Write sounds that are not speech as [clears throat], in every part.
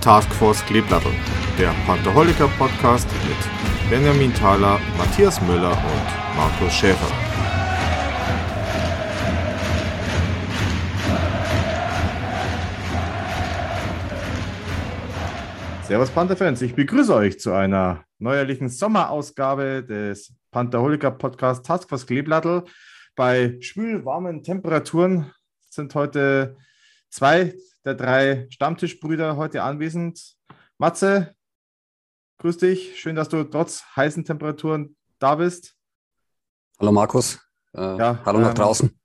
Taskforce Kleeblattel, der Pantherholiker Podcast mit Benjamin Thaler, Matthias Müller und Markus Schäfer. Servus Panther-Fans, ich begrüße euch zu einer neuerlichen Sommerausgabe des Pantherholiker Podcast Taskforce Kleeblattel. Bei schwül-warmen Temperaturen sind heute zwei der drei Stammtischbrüder heute anwesend. Matze, grüß dich. Schön, dass du trotz heißen Temperaturen da bist. Hallo Markus. Äh, ja, hallo nach ähm, draußen.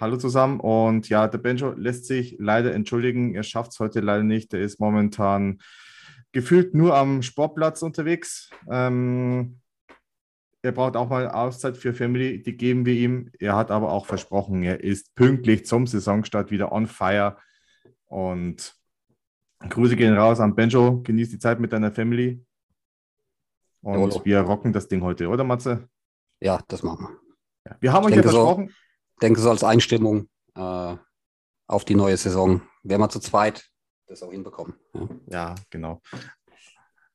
Hallo zusammen. Und ja, der Benjo lässt sich leider entschuldigen. Er schafft es heute leider nicht. Er ist momentan gefühlt nur am Sportplatz unterwegs. Ähm, er braucht auch mal Auszeit für Family, die geben wir ihm. Er hat aber auch versprochen, er ist pünktlich zum Saisonstart wieder on fire. Und Grüße gehen raus an Benjo. Genieß die Zeit mit deiner Family. Und ja, wir rocken das Ding heute, oder Matze? Ja, das machen wir. Ja, wir haben ich euch ja versprochen. Ich denke so als Einstimmung äh, auf die neue Saison. Werden wir zu zweit das auch hinbekommen. Ja. ja, genau.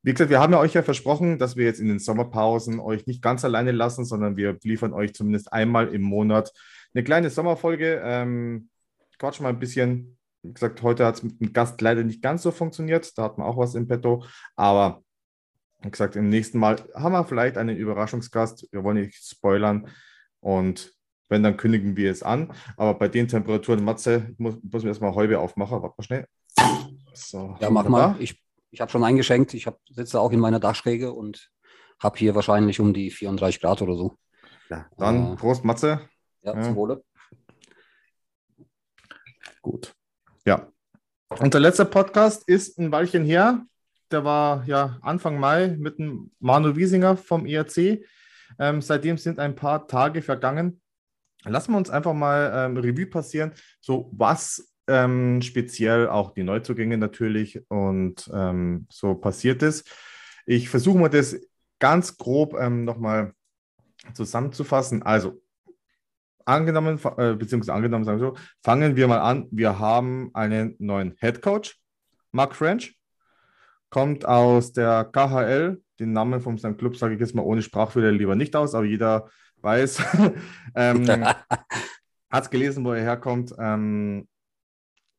Wie gesagt, wir haben ja euch ja versprochen, dass wir jetzt in den Sommerpausen euch nicht ganz alleine lassen, sondern wir liefern euch zumindest einmal im Monat eine kleine Sommerfolge. Ähm, quatsch mal ein bisschen. Wie gesagt, heute hat es mit dem Gast leider nicht ganz so funktioniert. Da hat man auch was im Petto. Aber wie gesagt, im nächsten Mal haben wir vielleicht einen Überraschungsgast. Wir wollen nicht spoilern. Und wenn, dann kündigen wir es an. Aber bei den Temperaturen, Matze, muss, muss mir erstmal Häube aufmachen. Warte mal schnell. So, ja, mach mal. Ich ich habe schon eingeschenkt. Ich hab, sitze auch in meiner Dachschräge und habe hier wahrscheinlich um die 34 Grad oder so. Ja, dann äh, Prost, Matze. Ja, ja, zum Wohle. Gut. Ja. Unser letzter Podcast ist ein Weilchen her. Der war ja Anfang Mai mit dem Manu Wiesinger vom IRC. Ähm, seitdem sind ein paar Tage vergangen. Lassen wir uns einfach mal ähm, Revue passieren. So, was ähm, speziell auch die Neuzugänge natürlich und ähm, so passiert ist. Ich versuche mal das ganz grob ähm, nochmal zusammenzufassen. Also, angenommen, äh, beziehungsweise angenommen, sagen wir so, fangen wir mal an. Wir haben einen neuen Head Coach, Mark French, kommt aus der KHL. Den Namen von seinem Club sage ich jetzt mal ohne Sprachfehler lieber nicht aus, aber jeder weiß, [laughs] ähm, [laughs] hat es gelesen, wo er herkommt. Ähm,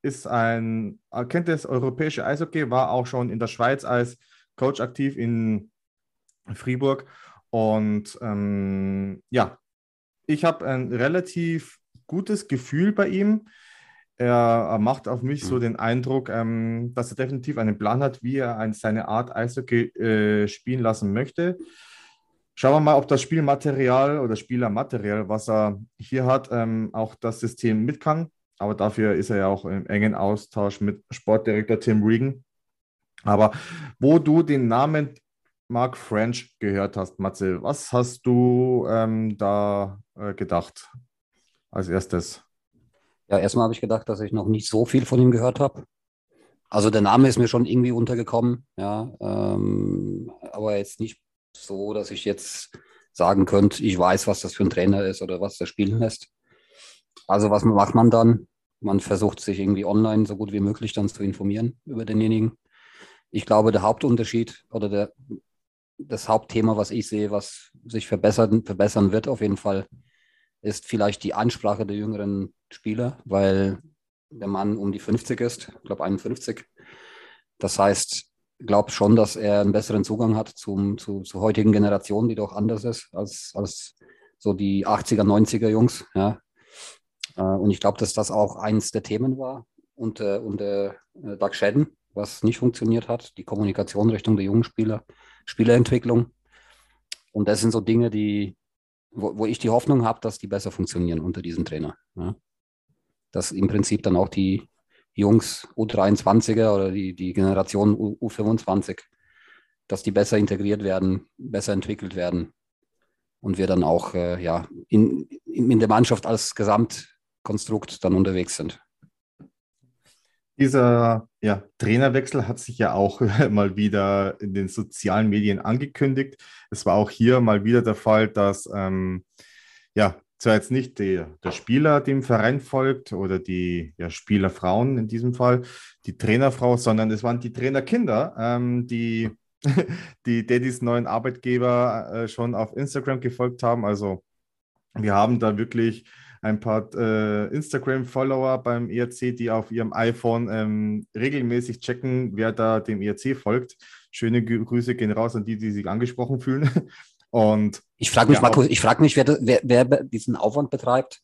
ist ein, kennt das europäische Eishockey, war auch schon in der Schweiz als Coach aktiv in Fribourg. Und ähm, ja, ich habe ein relativ gutes Gefühl bei ihm. Er macht auf mich so mhm. den Eindruck, ähm, dass er definitiv einen Plan hat, wie er ein, seine Art Eishockey äh, spielen lassen möchte. Schauen wir mal, ob das Spielmaterial oder Spielermaterial, was er hier hat, ähm, auch das System mit kann aber dafür ist er ja auch im engen Austausch mit Sportdirektor Tim Regan. Aber wo du den Namen Mark French gehört hast, Matze, was hast du ähm, da äh, gedacht als erstes? Ja, erstmal habe ich gedacht, dass ich noch nicht so viel von ihm gehört habe. Also der Name ist mir schon irgendwie untergekommen, ja, ähm, aber jetzt nicht so, dass ich jetzt sagen könnte, ich weiß, was das für ein Trainer ist oder was der spielen lässt. Also was macht man dann? Man versucht sich irgendwie online so gut wie möglich dann zu informieren über denjenigen. Ich glaube, der Hauptunterschied oder der, das Hauptthema, was ich sehe, was sich verbessern, verbessern wird auf jeden Fall, ist vielleicht die Ansprache der jüngeren Spieler, weil der Mann um die 50 ist, ich glaube 51. Das heißt, ich glaube schon, dass er einen besseren Zugang hat zum, zu, zur heutigen Generation, die doch anders ist als, als so die 80er, 90er Jungs. Ja. Äh, und ich glaube, dass das auch eins der Themen war unter, unter äh, Doug Shedden, was nicht funktioniert hat, die Kommunikation Richtung der jungen Spieler, Spielerentwicklung. Und das sind so Dinge, die, wo, wo ich die Hoffnung habe, dass die besser funktionieren unter diesem Trainer. Ja. Dass im Prinzip dann auch die Jungs U23er oder die, die Generation U, U25, dass die besser integriert werden, besser entwickelt werden und wir dann auch äh, ja, in, in der Mannschaft als Gesamt Konstrukt dann unterwegs sind. Dieser ja, Trainerwechsel hat sich ja auch [laughs] mal wieder in den sozialen Medien angekündigt. Es war auch hier mal wieder der Fall, dass ähm, ja, zwar jetzt nicht der, der Spieler dem Verein folgt oder die ja, Spielerfrauen in diesem Fall, die Trainerfrau, sondern es waren die Trainerkinder, ähm, die [laughs] die Daddys neuen Arbeitgeber äh, schon auf Instagram gefolgt haben. Also wir haben da wirklich ein paar äh, Instagram-Follower beim ERC, die auf ihrem iPhone ähm, regelmäßig checken, wer da dem ERC folgt. Schöne Grüße gehen raus an die, die sich angesprochen fühlen. [laughs] Und ich frage mich, ja, Markus, ich frage mich, wer, wer, wer, diesen Aufwand betreibt,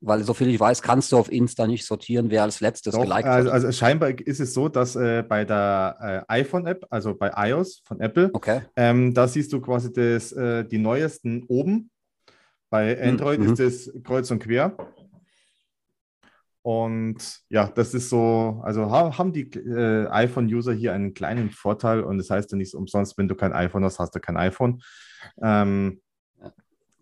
weil so viel ich weiß, kannst du auf Insta nicht sortieren, wer als letztes doch, geliked also, Also scheinbar ist es so, dass äh, bei der äh, iPhone-App, also bei iOS von Apple, okay. ähm, da siehst du quasi das, äh, die neuesten oben bei hm, Android mhm. ist es kreuz und quer. Und ja, das ist so, also haben die äh, iPhone-User hier einen kleinen Vorteil und das heißt ja nicht umsonst, wenn du kein iPhone hast, hast du kein iPhone. Ähm,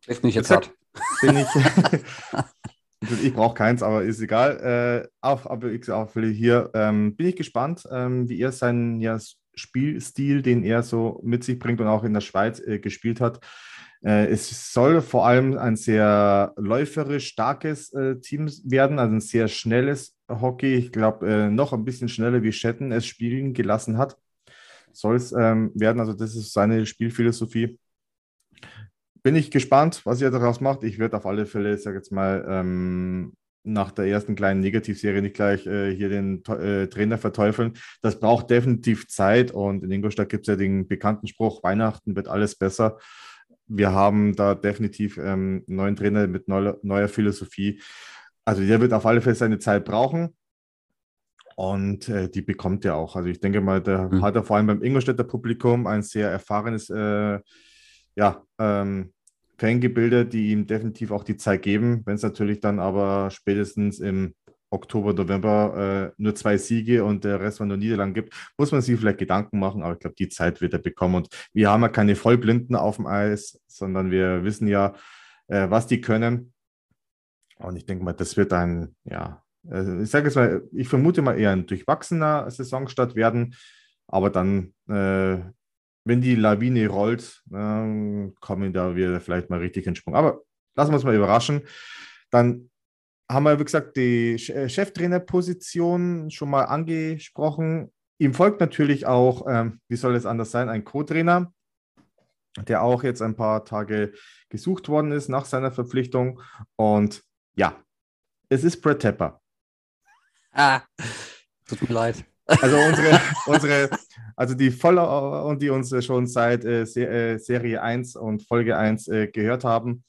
Trifft mich jetzt hart. [laughs] Bin ich, [laughs] ich brauche keins, aber ist egal. Äh, auf, aber ich auch hier ähm, bin ich gespannt, ähm, wie er seinen ja, Spielstil, den er so mit sich bringt und auch in der Schweiz äh, gespielt hat, es soll vor allem ein sehr läuferisch starkes äh, Team werden, also ein sehr schnelles Hockey. Ich glaube, äh, noch ein bisschen schneller wie Schetten es spielen gelassen hat. Soll es ähm, werden, also das ist seine Spielphilosophie. Bin ich gespannt, was er daraus macht. Ich werde auf alle Fälle, sage jetzt mal, ähm, nach der ersten kleinen Negativserie nicht gleich äh, hier den äh, Trainer verteufeln. Das braucht definitiv Zeit und in Ingolstadt gibt es ja den bekannten Spruch, Weihnachten wird alles besser wir haben da definitiv ähm, einen neuen Trainer mit neuer, neuer Philosophie. Also der wird auf alle Fälle seine Zeit brauchen. Und äh, die bekommt er auch. Also ich denke mal, der mhm. hat er vor allem beim Ingolstädter Publikum ein sehr erfahrenes äh, ja, ähm, Fangebilde, die ihm definitiv auch die Zeit geben. Wenn es natürlich dann aber spätestens im Oktober, November äh, nur zwei Siege und der Rest war nur Niederlagen gibt, muss man sich vielleicht Gedanken machen, aber ich glaube, die Zeit wird er bekommen. Und wir haben ja keine Vollblinden auf dem Eis, sondern wir wissen ja, äh, was die können. Und ich denke mal, das wird ein, ja, äh, ich sage jetzt mal, ich vermute mal eher ein durchwachsener Saisonstart werden, aber dann, äh, wenn die Lawine rollt, kommen da wir vielleicht mal richtig in Sprung. Aber lassen wir uns mal überraschen. Dann haben wir, wie gesagt, die äh, Cheftrainerposition schon mal angesprochen. Ihm folgt natürlich auch, ähm, wie soll es anders sein, ein Co-Trainer, der auch jetzt ein paar Tage gesucht worden ist nach seiner Verpflichtung. Und ja, es ist Brett Tepper. Ah, tut mir leid. Also unsere, [laughs] unsere, also die Follower und die uns schon seit äh, äh Serie 1 und Folge 1 äh, gehört haben,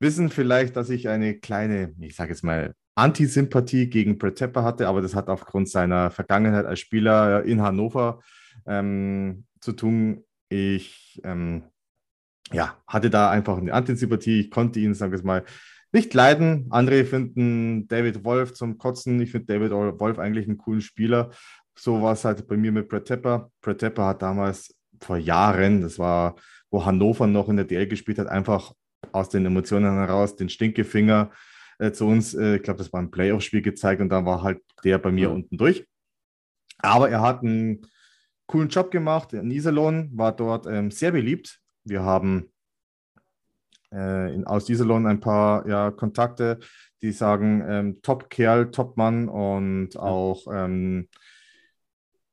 wissen vielleicht, dass ich eine kleine, ich sage jetzt mal, Antisympathie gegen Brett Tepper hatte, aber das hat aufgrund seiner Vergangenheit als Spieler in Hannover ähm, zu tun. Ich ähm, ja, hatte da einfach eine Antisympathie. Ich konnte ihn, sagen wir mal, nicht leiden. Andere finden David Wolf zum Kotzen. Ich finde David Wolf eigentlich einen coolen Spieler. So war es halt bei mir mit Brett Tepper. Brett Tepper hat damals vor Jahren, das war, wo Hannover noch in der DL gespielt hat, einfach aus den Emotionen heraus den Stinkefinger äh, zu uns, äh, ich glaube, das war ein Playoff-Spiel gezeigt und dann war halt der bei mir mhm. unten durch. Aber er hat einen coolen Job gemacht. In Iserlohn war dort ähm, sehr beliebt. Wir haben äh, in, aus Iserlohn ein paar ja, Kontakte, die sagen, ähm, Top-Kerl, Top-Mann und auch ähm,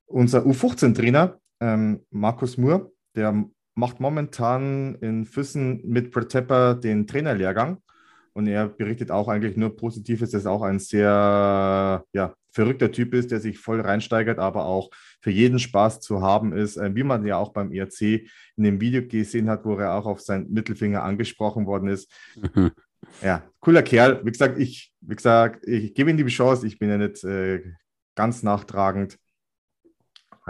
unser U15-Trainer, ähm, Markus Moore, der macht momentan in Füssen mit Pretepper den Trainerlehrgang. Und er berichtet auch eigentlich nur Positives, dass er auch ein sehr ja, verrückter Typ ist, der sich voll reinsteigert, aber auch für jeden Spaß zu haben ist, äh, wie man ja auch beim ERC in dem Video gesehen hat, wo er auch auf seinen Mittelfinger angesprochen worden ist. [laughs] Ja, cooler Kerl. Wie gesagt, ich, wie gesagt, ich gebe ihm die Chance. Ich bin ja nicht äh, ganz nachtragend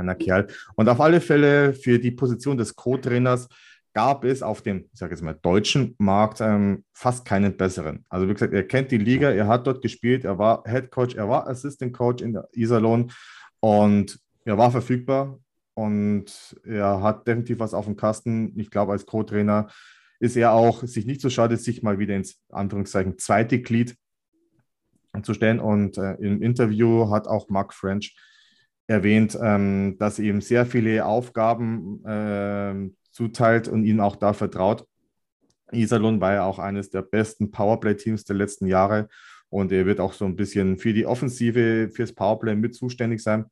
feiner Kerl. Und auf alle Fälle für die Position des Co-Trainers gab es auf dem, ich sage jetzt mal, deutschen Markt ähm, fast keinen besseren. Also wie gesagt, er kennt die Liga, er hat dort gespielt, er war Head Coach, er war Assistant Coach in Iserlohn und er war verfügbar und er hat definitiv was auf dem Kasten. Ich glaube, als Co-Trainer ist er auch sich nicht so schade, sich mal wieder ins Anführungszeichen zweite Glied zu stellen. Und äh, im Interview hat auch Mark French erwähnt, ähm, dass ihm sehr viele Aufgaben äh, zuteilt und ihm auch da vertraut. Iserlohn war ja auch eines der besten Powerplay-Teams der letzten Jahre und er wird auch so ein bisschen für die Offensive, fürs Powerplay mit zuständig sein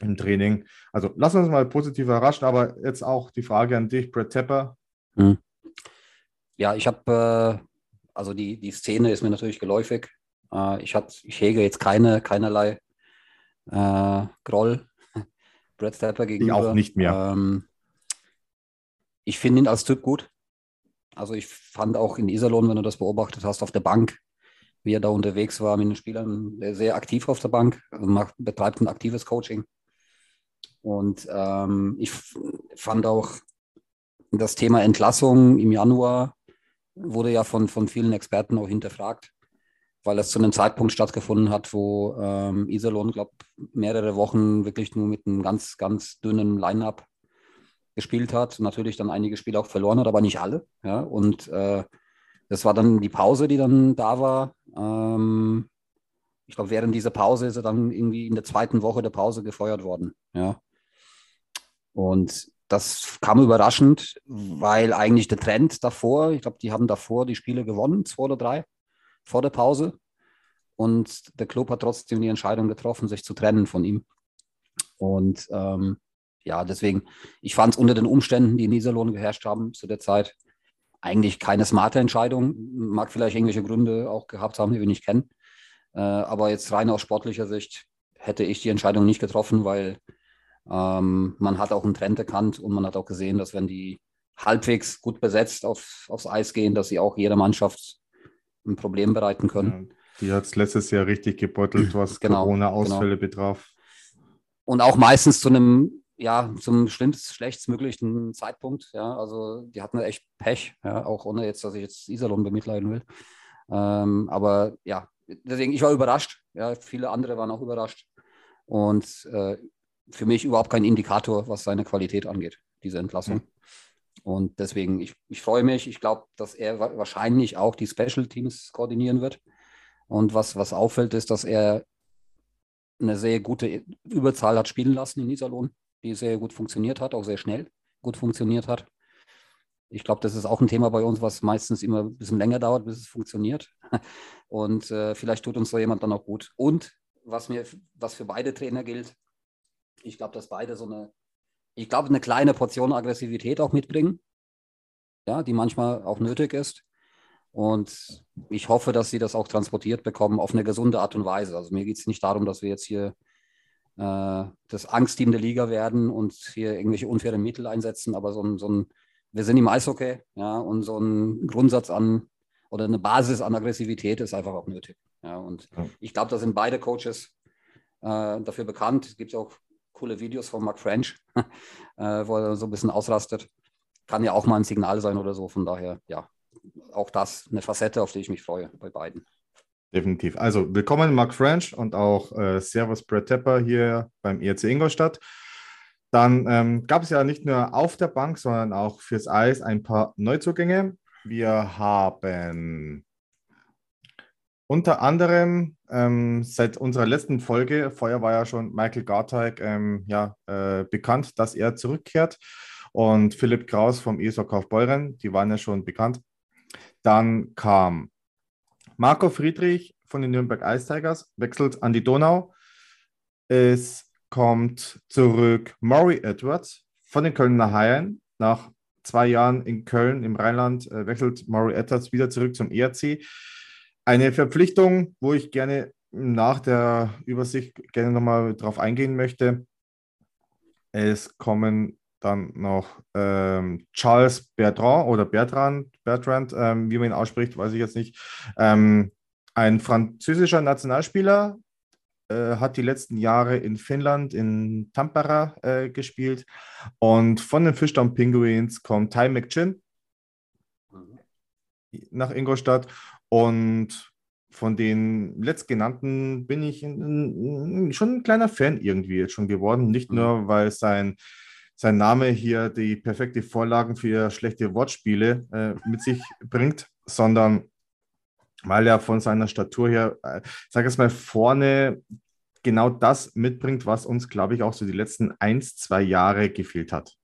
im Training. Also lass uns mal positiv überraschen, aber jetzt auch die Frage an dich, Brett Tepper. Hm. Ja, ich habe, äh, also die, die Szene ist mir natürlich geläufig. Äh, ich, hab, ich hege jetzt keine, keinerlei äh, Groll [laughs] Brett Tepper gegenüber. Ich auch nicht mehr. Ähm, ich finde ihn als Typ gut. Also ich fand auch in Iserlohn, wenn du das beobachtet hast, auf der Bank, wie er da unterwegs war mit den Spielern, sehr aktiv auf der Bank, also macht, betreibt ein aktives Coaching. Und ähm, ich fand auch das Thema Entlassung im Januar wurde ja von, von vielen Experten auch hinterfragt, weil es zu einem Zeitpunkt stattgefunden hat, wo ähm, Iserlohn, glaube mehrere Wochen wirklich nur mit einem ganz, ganz dünnen Line-up gespielt hat, natürlich dann einige Spiele auch verloren hat, aber nicht alle. Ja? Und äh, das war dann die Pause, die dann da war. Ähm, ich glaube, während dieser Pause ist er dann irgendwie in der zweiten Woche der Pause gefeuert worden. Ja. Und das kam überraschend, weil eigentlich der Trend davor, ich glaube, die haben davor die Spiele gewonnen, zwei oder drei, vor der Pause. Und der Club hat trotzdem die Entscheidung getroffen, sich zu trennen von ihm. Und ähm, ja, deswegen, ich fand es unter den Umständen, die in Iserlohn geherrscht haben zu der Zeit, eigentlich keine smarte Entscheidung. Mag vielleicht irgendwelche Gründe auch gehabt haben, die wir nicht kennen. Äh, aber jetzt rein aus sportlicher Sicht hätte ich die Entscheidung nicht getroffen, weil ähm, man hat auch einen Trend erkannt und man hat auch gesehen, dass wenn die halbwegs gut besetzt auf, aufs Eis gehen, dass sie auch jeder Mannschaft ein Problem bereiten können. Ja, die hat es letztes Jahr richtig gebeutelt, was genau, Corona-Ausfälle genau. betraf. Und auch meistens zu einem ja, zum schlimmst, schlechtstmöglichen Zeitpunkt. Ja, also die hatten echt Pech, ja, auch ohne jetzt, dass ich jetzt Iserlohn bemitleiden will. Ähm, aber ja, deswegen, ich war überrascht. Ja, viele andere waren auch überrascht. Und äh, für mich überhaupt kein Indikator, was seine Qualität angeht, diese Entlassung. Mhm. Und deswegen, ich, ich freue mich. Ich glaube, dass er wahrscheinlich auch die Special Teams koordinieren wird. Und was, was auffällt, ist, dass er eine sehr gute Überzahl hat spielen lassen in Iserlohn die sehr gut funktioniert hat, auch sehr schnell gut funktioniert hat. Ich glaube, das ist auch ein Thema bei uns, was meistens immer ein bisschen länger dauert, bis es funktioniert. [laughs] Und äh, vielleicht tut uns so jemand dann auch gut. Und was mir, was für beide Trainer gilt, ich glaube, dass beide so eine, ich glaube, eine kleine Portion Aggressivität auch mitbringen, ja, die manchmal auch nötig ist. Und ich hoffe, dass sie das auch transportiert bekommen auf eine gesunde Art und Weise. Also mir geht es nicht darum, dass wir jetzt hier äh, das Angstteam der Liga werden und hier irgendwelche unfairen Mittel einsetzen, aber so ein, so ein wir sind im Eishockey, ja, und so ein Grundsatz an oder eine Basis an Aggressivität ist einfach auch nötig. Ja, und ja. ich glaube, da sind beide Coaches äh, dafür bekannt. Es gibt auch coole Videos von Mark French, [laughs] äh, wo er so ein bisschen ausrastet. Kann ja auch mal ein Signal sein oder so. Von daher, ja, auch das eine Facette, auf die ich mich freue bei beiden. Definitiv. Also willkommen Mark French und auch äh, Servus Brett Tepper hier beim ERC Ingolstadt. Dann ähm, gab es ja nicht nur auf der Bank, sondern auch fürs Eis ein paar Neuzugänge. Wir haben unter anderem ähm, seit unserer letzten Folge, vorher war ja schon Michael Garteig ähm, ja, äh, bekannt, dass er zurückkehrt. Und Philipp Kraus vom ESO Kaufbeuren, die waren ja schon bekannt. Dann kam Marco Friedrich von den Nürnberg Ice Tigers wechselt an die Donau. Es kommt zurück Maury Edwards von den Kölner Haien. Nach zwei Jahren in Köln im Rheinland äh, wechselt Maury Edwards wieder zurück zum ERC. Eine Verpflichtung, wo ich gerne nach der Übersicht gerne nochmal drauf eingehen möchte. Es kommen dann noch ähm, Charles Bertrand oder Bertrand, Bertrand ähm, wie man ihn ausspricht, weiß ich jetzt nicht. Ähm, ein französischer Nationalspieler, äh, hat die letzten Jahre in Finnland, in Tampere äh, gespielt. Und von den Fischtown Penguins kommt Ty McChin nach Ingolstadt. Und von den letztgenannten bin ich schon ein kleiner Fan irgendwie jetzt schon geworden. Nicht mhm. nur, weil sein sein Name hier die perfekte Vorlagen für schlechte Wortspiele äh, mit sich [laughs] bringt, sondern weil er von seiner Statur her, äh, sag es mal, vorne genau das mitbringt, was uns, glaube ich, auch so die letzten ein, zwei Jahre gefehlt hat.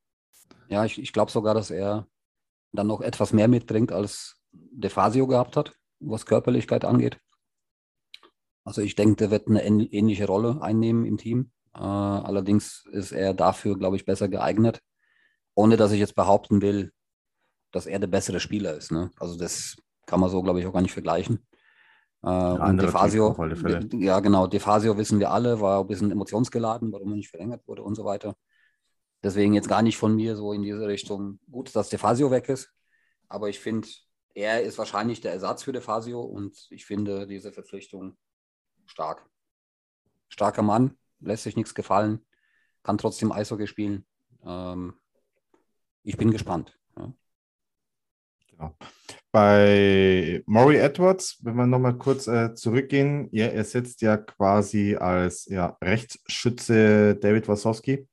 Ja, ich, ich glaube sogar, dass er dann noch etwas mehr mitbringt, als Defasio gehabt hat, was Körperlichkeit angeht. Also ich denke, der wird eine ähnliche Rolle einnehmen im Team. Äh, allerdings ist er dafür, glaube ich, besser geeignet, ohne dass ich jetzt behaupten will, dass er der bessere Spieler ist. Ne? Also das kann man so, glaube ich, auch gar nicht vergleichen. Äh, und Defasio, ja genau, Defasio wissen wir alle, war ein bisschen emotionsgeladen, warum er nicht verlängert wurde und so weiter. Deswegen jetzt gar nicht von mir so in diese Richtung gut, dass Defasio weg ist. Aber ich finde, er ist wahrscheinlich der Ersatz für Defasio und ich finde diese Verpflichtung stark. Starker Mann, lässt sich nichts gefallen, kann trotzdem Eishockey spielen. Ähm, ich bin gespannt. Ja. Genau. Bei Maury Edwards, wenn wir nochmal kurz äh, zurückgehen, er setzt ja quasi als ja, Rechtsschütze David Wasowski.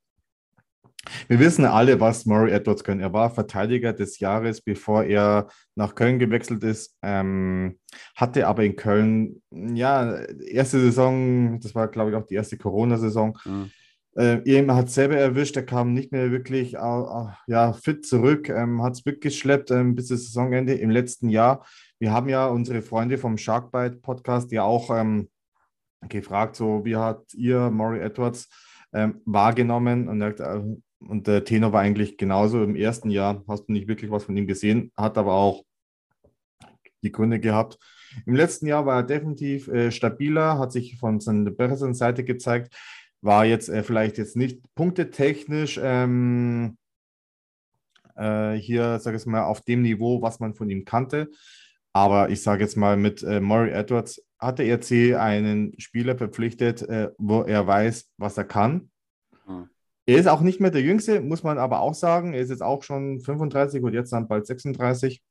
Wir wissen alle, was Murray Edwards können. Er war Verteidiger des Jahres, bevor er nach Köln gewechselt ist. Ähm, hatte aber in Köln, ja, erste Saison, das war, glaube ich, auch die erste Corona-Saison. Mhm. Äh, ihm hat selber erwischt, er kam nicht mehr wirklich äh, ja, fit zurück, ähm, hat es mitgeschleppt ähm, bis das Saisonende im letzten Jahr. Wir haben ja unsere Freunde vom Sharkbite Podcast ja auch ähm, gefragt, so wie hat ihr Murray Edwards ähm, wahrgenommen und er hat äh, und der Tenor war eigentlich genauso. Im ersten Jahr hast du nicht wirklich was von ihm gesehen, hat aber auch die Gründe gehabt. Im letzten Jahr war er definitiv äh, stabiler, hat sich von seiner besseren Seite gezeigt, war jetzt äh, vielleicht jetzt nicht punktetechnisch ähm, äh, hier, sage ich mal, auf dem Niveau, was man von ihm kannte. Aber ich sage jetzt mal, mit äh, Murray Edwards hat der ERC einen Spieler verpflichtet, äh, wo er weiß, was er kann. Hm. Er ist auch nicht mehr der Jüngste, muss man aber auch sagen. Er ist jetzt auch schon 35 und jetzt dann bald 36.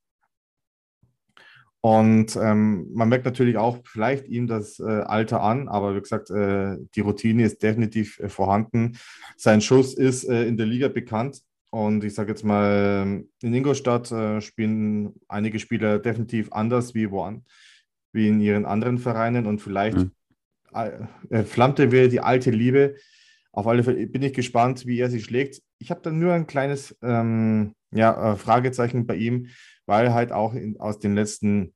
Und ähm, man merkt natürlich auch vielleicht ihm das äh, Alter an, aber wie gesagt, äh, die Routine ist definitiv äh, vorhanden. Sein Schuss ist äh, in der Liga bekannt. Und ich sage jetzt mal, in Ingolstadt äh, spielen einige Spieler definitiv anders wie, woan, wie in ihren anderen Vereinen. Und vielleicht mhm. Flammte wir die alte Liebe auf alle Fälle bin ich gespannt, wie er sich schlägt. Ich habe da nur ein kleines ähm, ja, äh, Fragezeichen bei ihm, weil halt auch in, aus den letzten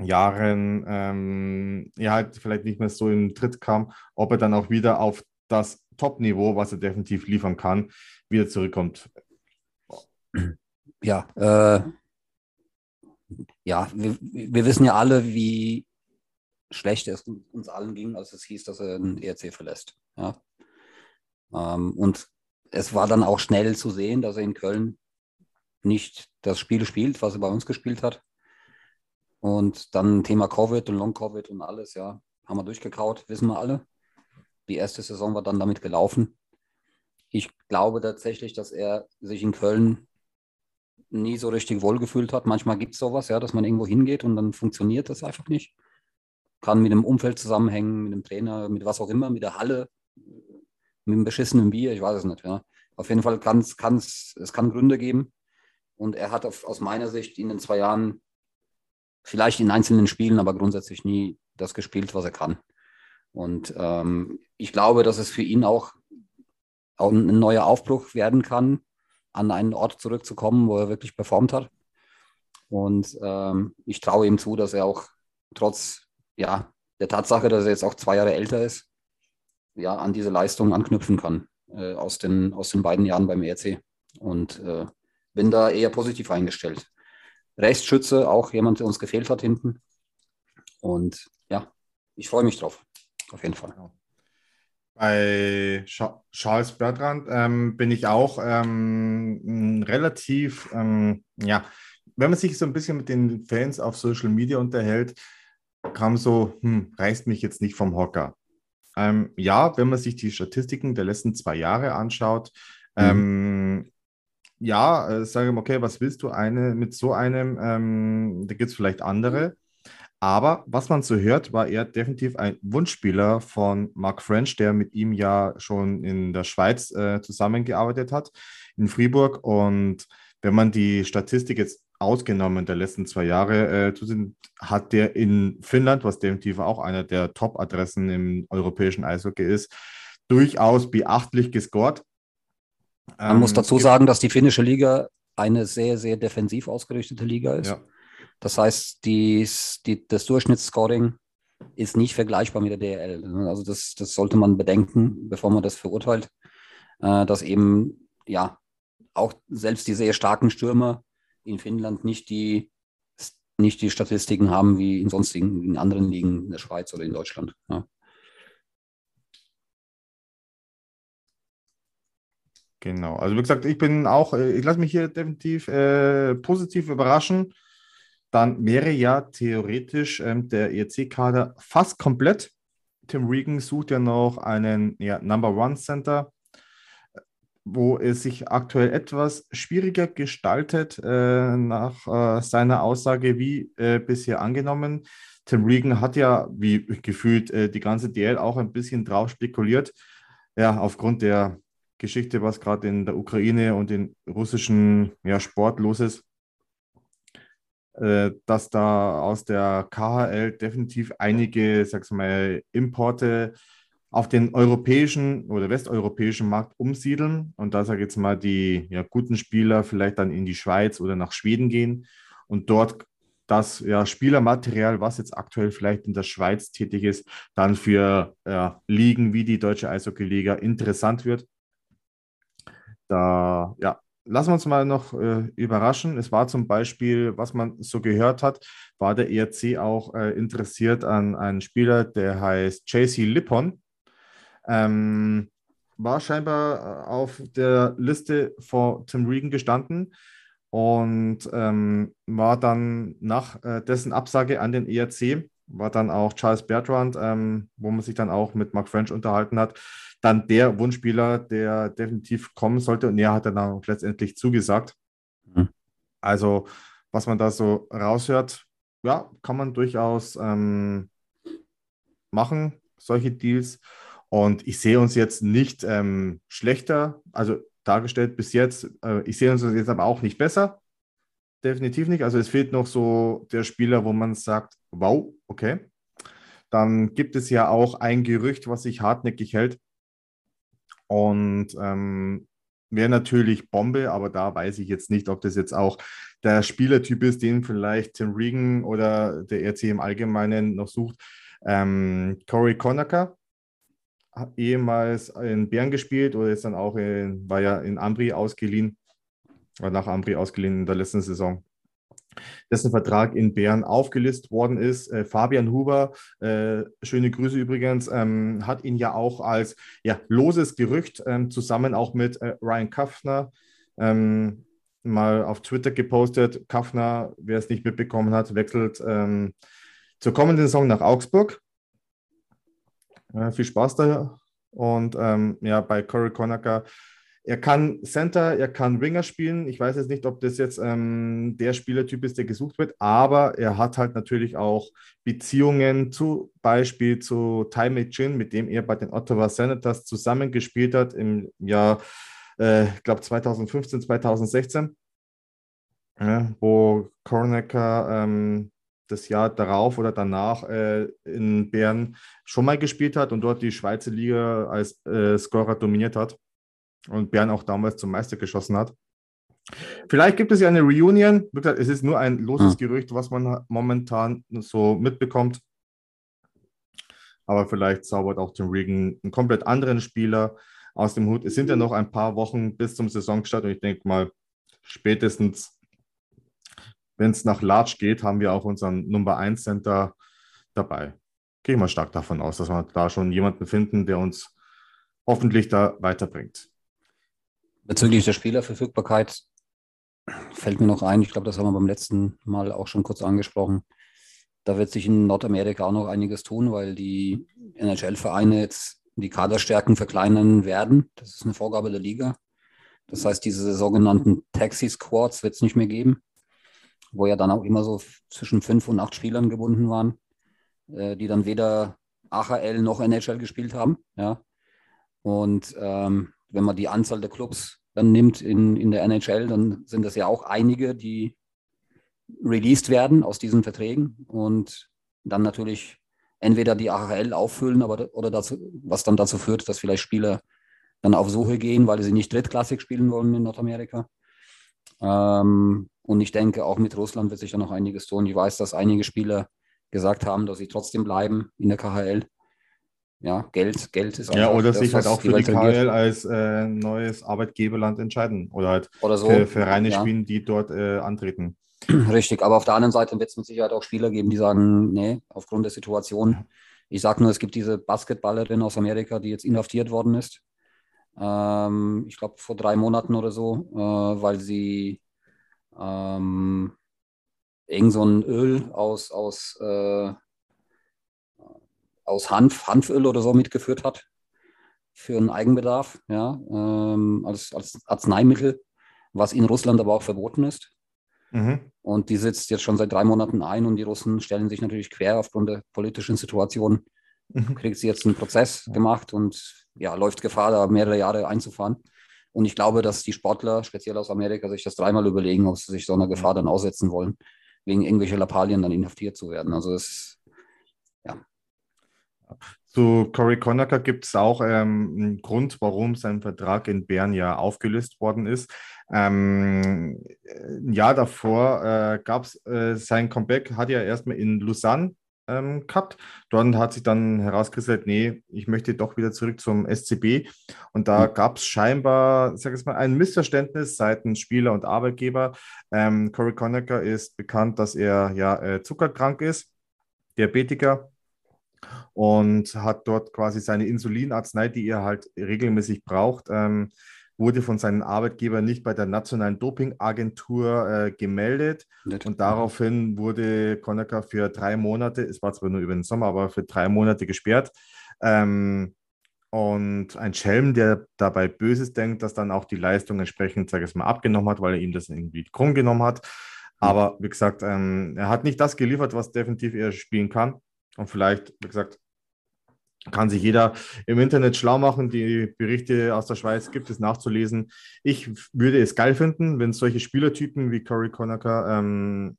Jahren ähm, er halt vielleicht nicht mehr so im Tritt kam, ob er dann auch wieder auf das Top-Niveau, was er definitiv liefern kann, wieder zurückkommt. Ja, äh, ja, wir, wir wissen ja alle, wie schlecht es uns allen ging, als es hieß, dass er den ERC verlässt. Ja. Ähm, und es war dann auch schnell zu sehen, dass er in Köln nicht das Spiel spielt, was er bei uns gespielt hat. Und dann Thema Covid und Long-Covid und alles, ja, haben wir durchgekaut, wissen wir alle. Die erste Saison war dann damit gelaufen. Ich glaube tatsächlich, dass er sich in Köln nie so richtig wohlgefühlt hat. Manchmal gibt es sowas, ja, dass man irgendwo hingeht und dann funktioniert das einfach nicht. Kann mit dem Umfeld zusammenhängen, mit dem Trainer, mit was auch immer, mit der Halle, mit einem beschissenen Bier, ich weiß es nicht. Ja. Auf jeden Fall kann es kann Gründe geben. Und er hat auf, aus meiner Sicht in den zwei Jahren, vielleicht in einzelnen Spielen, aber grundsätzlich nie das gespielt, was er kann. Und ähm, ich glaube, dass es für ihn auch, auch ein neuer Aufbruch werden kann, an einen Ort zurückzukommen, wo er wirklich performt hat. Und ähm, ich traue ihm zu, dass er auch trotz ja, der Tatsache, dass er jetzt auch zwei Jahre älter ist, ja, an diese Leistung anknüpfen kann äh, aus, den, aus den beiden Jahren beim ERC. Und äh, bin da eher positiv eingestellt. Rechtsschütze, auch jemand, der uns gefehlt hat hinten. Und ja, ich freue mich drauf, auf jeden Fall. Bei Charles Bertrand ähm, bin ich auch ähm, relativ, ähm, ja, wenn man sich so ein bisschen mit den Fans auf Social Media unterhält, kam so, hm, reißt mich jetzt nicht vom Hocker. Ähm, ja, wenn man sich die Statistiken der letzten zwei Jahre anschaut, mhm. ähm, ja, äh, sagen wir, okay, was willst du eine mit so einem? Ähm, da gibt es vielleicht andere. Aber was man so hört, war er definitiv ein Wunschspieler von Mark French, der mit ihm ja schon in der Schweiz äh, zusammengearbeitet hat, in Fribourg. Und wenn man die Statistik jetzt ausgenommen der letzten zwei Jahre, äh, hat der in Finnland, was definitiv auch einer der Top-Adressen im europäischen Eishockey ist, durchaus beachtlich gescored. Man ähm, muss dazu sagen, dass die finnische Liga eine sehr, sehr defensiv ausgerichtete Liga ist. Ja. Das heißt, dies, die, das Durchschnittsscoring ist nicht vergleichbar mit der DRL. Also das, das sollte man bedenken, bevor man das verurteilt, äh, dass eben ja auch selbst die sehr starken Stürmer in Finnland nicht die, nicht die Statistiken haben wie in sonstigen, in anderen Ligen in der Schweiz oder in Deutschland. Ja. Genau. Also wie gesagt, ich bin auch, äh, ich lasse mich hier definitiv äh, positiv überraschen. Dann wäre ja theoretisch ähm, der ERC-Kader fast komplett. Tim Regan sucht ja noch einen ja, Number One Center wo es sich aktuell etwas schwieriger gestaltet, äh, nach äh, seiner Aussage wie äh, bisher angenommen. Tim Regan hat ja, wie gefühlt, äh, die ganze DL auch ein bisschen drauf spekuliert. Ja, aufgrund der Geschichte, was gerade in der Ukraine und in russischen ja, Sport los ist, äh, dass da aus der KHL definitiv einige, sag's mal, Importe auf den europäischen oder westeuropäischen Markt umsiedeln und da sage ich jetzt mal die ja, guten Spieler vielleicht dann in die Schweiz oder nach Schweden gehen und dort das ja, Spielermaterial, was jetzt aktuell vielleicht in der Schweiz tätig ist, dann für ja, Ligen wie die Deutsche Eishockey-Liga interessant wird. Da ja, lassen wir uns mal noch äh, überraschen. Es war zum Beispiel, was man so gehört hat, war der ERC auch äh, interessiert an einen Spieler, der heißt JC Lippon. Ähm, war scheinbar äh, auf der Liste vor Tim Regan gestanden und ähm, war dann nach äh, dessen Absage an den ERC, war dann auch Charles Bertrand, ähm, wo man sich dann auch mit Mark French unterhalten hat, dann der Wunschspieler, der definitiv kommen sollte und er hat dann auch letztendlich zugesagt. Mhm. Also, was man da so raushört, ja, kann man durchaus ähm, machen, solche Deals. Und ich sehe uns jetzt nicht ähm, schlechter, also dargestellt bis jetzt. Äh, ich sehe uns jetzt aber auch nicht besser. Definitiv nicht. Also es fehlt noch so der Spieler, wo man sagt, wow, okay. Dann gibt es ja auch ein Gerücht, was sich hartnäckig hält. Und ähm, wäre natürlich Bombe, aber da weiß ich jetzt nicht, ob das jetzt auch der Spielertyp ist, den vielleicht Tim Regan oder der RC im Allgemeinen noch sucht. Ähm, Corey Conacher ehemals in Bern gespielt oder ist dann auch in, war ja in Ambri ausgeliehen, war nach Ambri ausgeliehen in der letzten Saison. Dessen Vertrag in Bern aufgelistet worden ist. Äh, Fabian Huber, äh, schöne Grüße übrigens, ähm, hat ihn ja auch als ja, loses Gerücht ähm, zusammen auch mit äh, Ryan Kaffner ähm, mal auf Twitter gepostet. Kaffner, wer es nicht mitbekommen hat, wechselt ähm, zur kommenden Saison nach Augsburg. Ja, viel Spaß da. Und ähm, ja, bei Corey Conacher, er kann Center, er kann Winger spielen. Ich weiß jetzt nicht, ob das jetzt ähm, der Spielertyp ist, der gesucht wird, aber er hat halt natürlich auch Beziehungen zum Beispiel zu Ty McGinn, mit dem er bei den Ottawa Senators zusammengespielt hat im Jahr, äh, ich glaube 2015, 2016, ja, wo Conacher ähm, das Jahr darauf oder danach äh, in Bern schon mal gespielt hat und dort die Schweizer Liga als äh, Scorer dominiert hat und Bern auch damals zum Meister geschossen hat. Vielleicht gibt es ja eine Reunion. Es ist nur ein loses hm. Gerücht, was man momentan so mitbekommt. Aber vielleicht zaubert auch Tim Regan einen komplett anderen Spieler aus dem Hut. Es sind ja noch ein paar Wochen bis zum Saisonstart und ich denke mal, spätestens wenn es nach Large geht, haben wir auch unseren Nummer 1 Center dabei. Gehe ich mal stark davon aus, dass wir da schon jemanden finden, der uns hoffentlich da weiterbringt. Bezüglich der Spielerverfügbarkeit fällt mir noch ein, ich glaube, das haben wir beim letzten Mal auch schon kurz angesprochen. Da wird sich in Nordamerika auch noch einiges tun, weil die NHL-Vereine jetzt die Kaderstärken verkleinern werden. Das ist eine Vorgabe der Liga. Das heißt, diese sogenannten Taxi-Squads wird es nicht mehr geben wo ja dann auch immer so zwischen fünf und acht Spielern gebunden waren, äh, die dann weder AHL noch NHL gespielt haben. Ja. Und ähm, wenn man die Anzahl der Clubs dann nimmt in, in der NHL, dann sind das ja auch einige, die released werden aus diesen Verträgen und dann natürlich entweder die AHL auffüllen, aber oder dazu, was dann dazu führt, dass vielleicht Spieler dann auf Suche gehen, weil sie nicht drittklassig spielen wollen in Nordamerika. Ähm, und ich denke, auch mit Russland wird sich da noch einiges tun. Ich weiß, dass einige Spieler gesagt haben, dass sie trotzdem bleiben in der KHL. Ja, Geld, Geld ist Ja, oder das, sich halt auch für die, KHL als äh, neues Arbeitgeberland entscheiden oder halt oder so. für Vereine ja. spielen, die dort äh, antreten. [clears throat] Richtig, aber auf der anderen Seite wird es mit Sicherheit auch Spieler geben, die sagen, nee, aufgrund der Situation. Ich sage nur, es gibt diese Basketballerin aus Amerika, die jetzt inhaftiert worden ist. Ähm, ich glaube, vor drei Monaten oder so, äh, weil sie ähm, irgend so ein Öl aus, aus, äh, aus Hanf, Hanföl oder so mitgeführt hat für einen Eigenbedarf, ja, ähm, als, als Arzneimittel, was in Russland aber auch verboten ist. Mhm. Und die sitzt jetzt schon seit drei Monaten ein und die Russen stellen sich natürlich quer aufgrund der politischen Situation. Kriegt sie jetzt einen Prozess gemacht und ja, läuft Gefahr, da mehrere Jahre einzufahren. Und ich glaube, dass die Sportler, speziell aus Amerika, sich das dreimal überlegen, ob sie sich so einer Gefahr dann aussetzen wollen, wegen irgendwelcher Lappalien dann inhaftiert zu werden. Also es, ja. Zu Corey Conacher gibt es auch ähm, einen Grund, warum sein Vertrag in Bern ja aufgelöst worden ist. Ähm, ein Jahr davor äh, gab es äh, sein Comeback, hat er erstmal in Lausanne ähm, gehabt. Dort hat sich dann herausgestellt, nee, ich möchte doch wieder zurück zum SCB. Und da mhm. gab es scheinbar, sag ich mal, ein Missverständnis seitens Spieler und Arbeitgeber. Ähm, Corey Conacher ist bekannt, dass er ja äh, zuckerkrank ist, Diabetiker und hat dort quasi seine Insulinarznei, die er halt regelmäßig braucht, ähm, wurde von seinem Arbeitgeber nicht bei der Nationalen Dopingagentur äh, gemeldet. Nicht. Und daraufhin wurde Conacher für drei Monate, es war zwar nur über den Sommer, aber für drei Monate gesperrt. Ähm, und ein Schelm, der dabei Böses denkt, dass dann auch die Leistung entsprechend, sage ich mal, abgenommen hat, weil er ihm das irgendwie krumm genommen hat. Aber wie gesagt, ähm, er hat nicht das geliefert, was definitiv er spielen kann. Und vielleicht, wie gesagt, kann sich jeder im Internet schlau machen. Die Berichte aus der Schweiz gibt es nachzulesen. Ich würde es geil finden, wenn solche Spielertypen wie Corey Conacher ähm,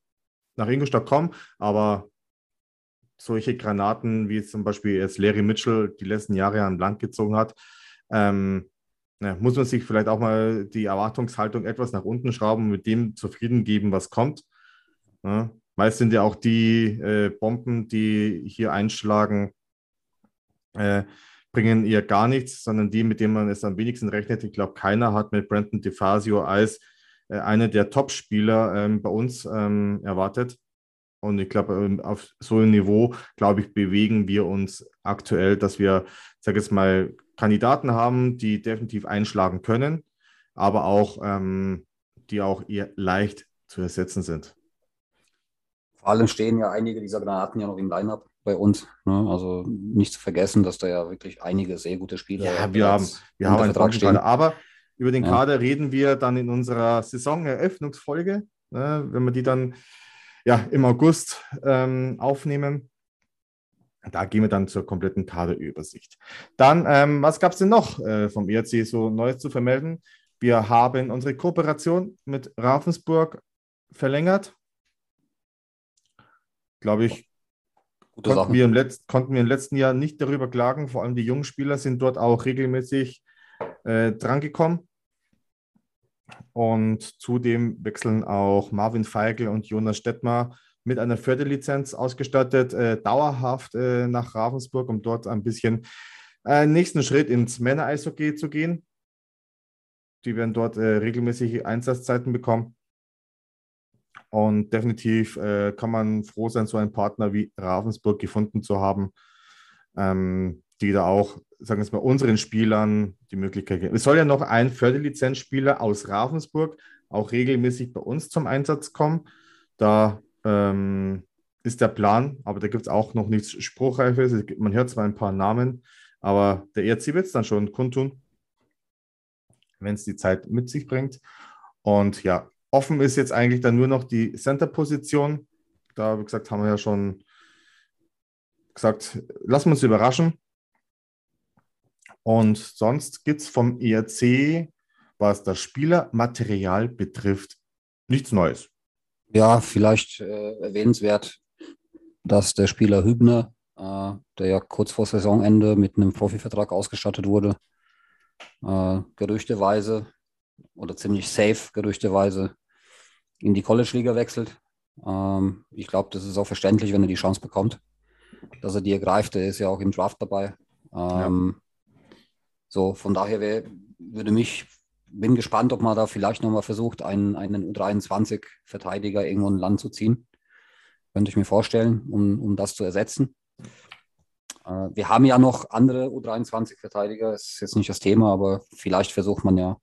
nach Ingolstadt kommen, aber solche Granaten, wie zum Beispiel jetzt Larry Mitchell die letzten Jahre an Land gezogen hat, ähm, ja, muss man sich vielleicht auch mal die Erwartungshaltung etwas nach unten schrauben und mit dem zufrieden geben, was kommt. Ja, meist sind ja auch die äh, Bomben, die hier einschlagen, äh, bringen ihr gar nichts, sondern die, mit denen man es am wenigsten rechnet. Ich glaube, keiner hat mit Brandon DeFazio als äh, einer der Top-Spieler ähm, bei uns ähm, erwartet. Und ich glaube, ähm, auf so einem Niveau, glaube ich, bewegen wir uns aktuell, dass wir, sage jetzt mal, Kandidaten haben, die definitiv einschlagen können, aber auch, ähm, die auch eher leicht zu ersetzen sind. Vor allem stehen ja einige dieser Granaten ja noch im Line-Up bei uns. Ne? Also nicht zu vergessen, dass da ja wirklich einige sehr gute Spieler Ja, wir haben, wir haben einen Vertrag stehen. Aber über den ja. Kader reden wir dann in unserer Saisoneröffnungsfolge, ne? wenn wir die dann ja, im August ähm, aufnehmen. Da gehen wir dann zur kompletten Kaderübersicht. Dann, ähm, was gab es denn noch äh, vom ERC so Neues zu vermelden? Wir haben unsere Kooperation mit Ravensburg verlängert. Glaube ich, Gute konnten, wir im Letz-, konnten wir im letzten Jahr nicht darüber klagen. Vor allem die jungen Spieler sind dort auch regelmäßig äh, drangekommen. Und zudem wechseln auch Marvin Feigl und Jonas Stettmar mit einer Förderlizenz ausgestattet, äh, dauerhaft äh, nach Ravensburg, um dort ein bisschen einen äh, nächsten Schritt ins Männer-Eishockey zu gehen. Die werden dort äh, regelmäßig Einsatzzeiten bekommen. Und definitiv äh, kann man froh sein, so einen Partner wie Ravensburg gefunden zu haben, ähm, die da auch, sagen wir mal, unseren Spielern die Möglichkeit geben. Es soll ja noch ein Förderlizenzspieler aus Ravensburg auch regelmäßig bei uns zum Einsatz kommen. Da ähm, ist der Plan, aber da gibt es auch noch nichts Spruchreifes. Man hört zwar ein paar Namen, aber der ERC wird es dann schon kundtun, wenn es die Zeit mit sich bringt. Und ja, Offen ist jetzt eigentlich dann nur noch die Center-Position. Da, wie gesagt, haben wir ja schon gesagt, lassen wir uns überraschen. Und sonst gibt es vom ERC, was das Spielermaterial betrifft, nichts Neues. Ja, vielleicht äh, erwähnenswert, dass der Spieler Hübner, äh, der ja kurz vor Saisonende mit einem Profivertrag ausgestattet wurde, äh, gerüchteweise oder ziemlich safe gerüchteweise in die College-Liga wechselt. Ähm, ich glaube, das ist auch verständlich, wenn er die Chance bekommt, dass er die ergreift. Er ist ja auch im Draft dabei. Ähm, ja. So, von daher wär, würde mich, bin gespannt, ob man da vielleicht nochmal versucht, einen, einen U23-Verteidiger irgendwo ein Land zu ziehen. Könnte ich mir vorstellen, um, um das zu ersetzen. Äh, wir haben ja noch andere U23-Verteidiger, ist jetzt nicht das Thema, aber vielleicht versucht man ja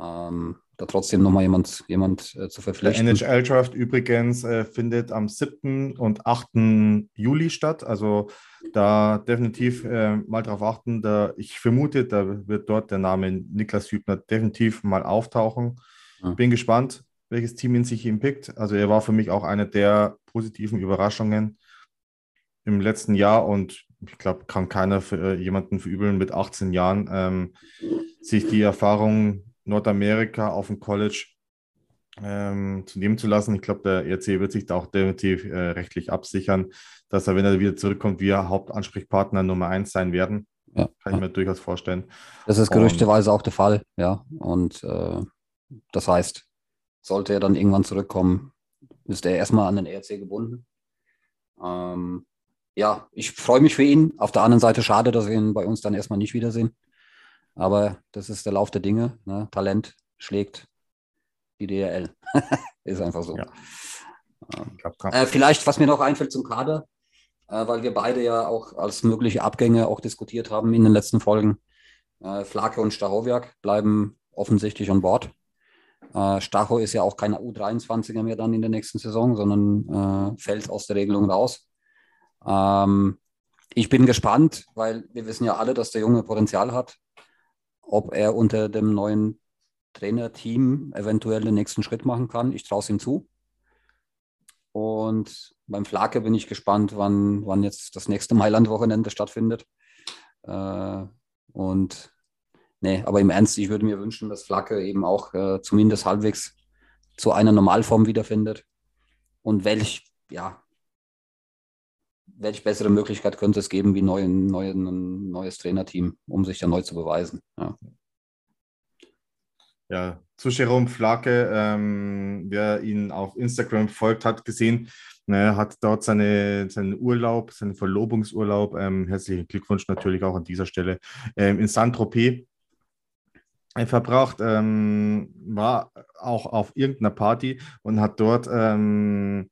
ähm, da trotzdem nochmal jemand, jemand äh, zu verpflichten. Der NHL-Draft übrigens äh, findet am 7. und 8. Juli statt. Also da definitiv äh, mal drauf achten. Da, ich vermute, da wird dort der Name Niklas Hübner definitiv mal auftauchen. Ja. Bin gespannt, welches Team ihn sich ihm pickt. Also er war für mich auch eine der positiven Überraschungen im letzten Jahr und ich glaube, kann keiner für äh, jemanden verübeln mit 18 Jahren ähm, sich die Erfahrung Nordamerika auf dem College ähm, zu nehmen zu lassen. Ich glaube, der ERC wird sich da auch definitiv äh, rechtlich absichern, dass er, wenn er wieder zurückkommt, wir Hauptansprechpartner Nummer eins sein werden. Ja, Kann ich mir durchaus vorstellen. Das ist gerüchteweise auch der Fall, ja. Und äh, das heißt, sollte er dann irgendwann zurückkommen, ist er erstmal an den ERC gebunden. Ähm, ja, ich freue mich für ihn. Auf der anderen Seite schade, dass wir ihn bei uns dann erstmal nicht wiedersehen. Aber das ist der Lauf der Dinge. Ne? Talent schlägt die DRL. [laughs] ist einfach so. Ja. Äh, vielleicht, was mir noch einfällt zum Kader, äh, weil wir beide ja auch als mögliche Abgänge auch diskutiert haben in den letzten Folgen. Äh, Flake und Stachowiak bleiben offensichtlich an Bord. Äh, Stacho ist ja auch kein U23er mehr dann in der nächsten Saison, sondern äh, fällt aus der Regelung raus. Ähm, ich bin gespannt, weil wir wissen ja alle, dass der Junge Potenzial hat ob er unter dem neuen Trainerteam eventuell den nächsten Schritt machen kann. Ich traue es ihm zu. Und beim Flake bin ich gespannt, wann, wann jetzt das nächste Mailand-Wochenende stattfindet. Äh, und nee, aber im Ernst, ich würde mir wünschen, dass Flake eben auch äh, zumindest halbwegs zu einer Normalform wiederfindet. Und welch, ja, welche bessere Möglichkeit könnte es geben, wie neu, neu, ein neues Trainerteam, um sich dann neu zu beweisen? Ja, ja zu Jerome Flake, ähm, wer ihn auf Instagram folgt, hat gesehen, ne, hat dort seine, seinen Urlaub, seinen Verlobungsurlaub, ähm, herzlichen Glückwunsch natürlich auch an dieser Stelle, ähm, in Saint-Tropez verbracht, ähm, war auch auf irgendeiner Party und hat dort ähm,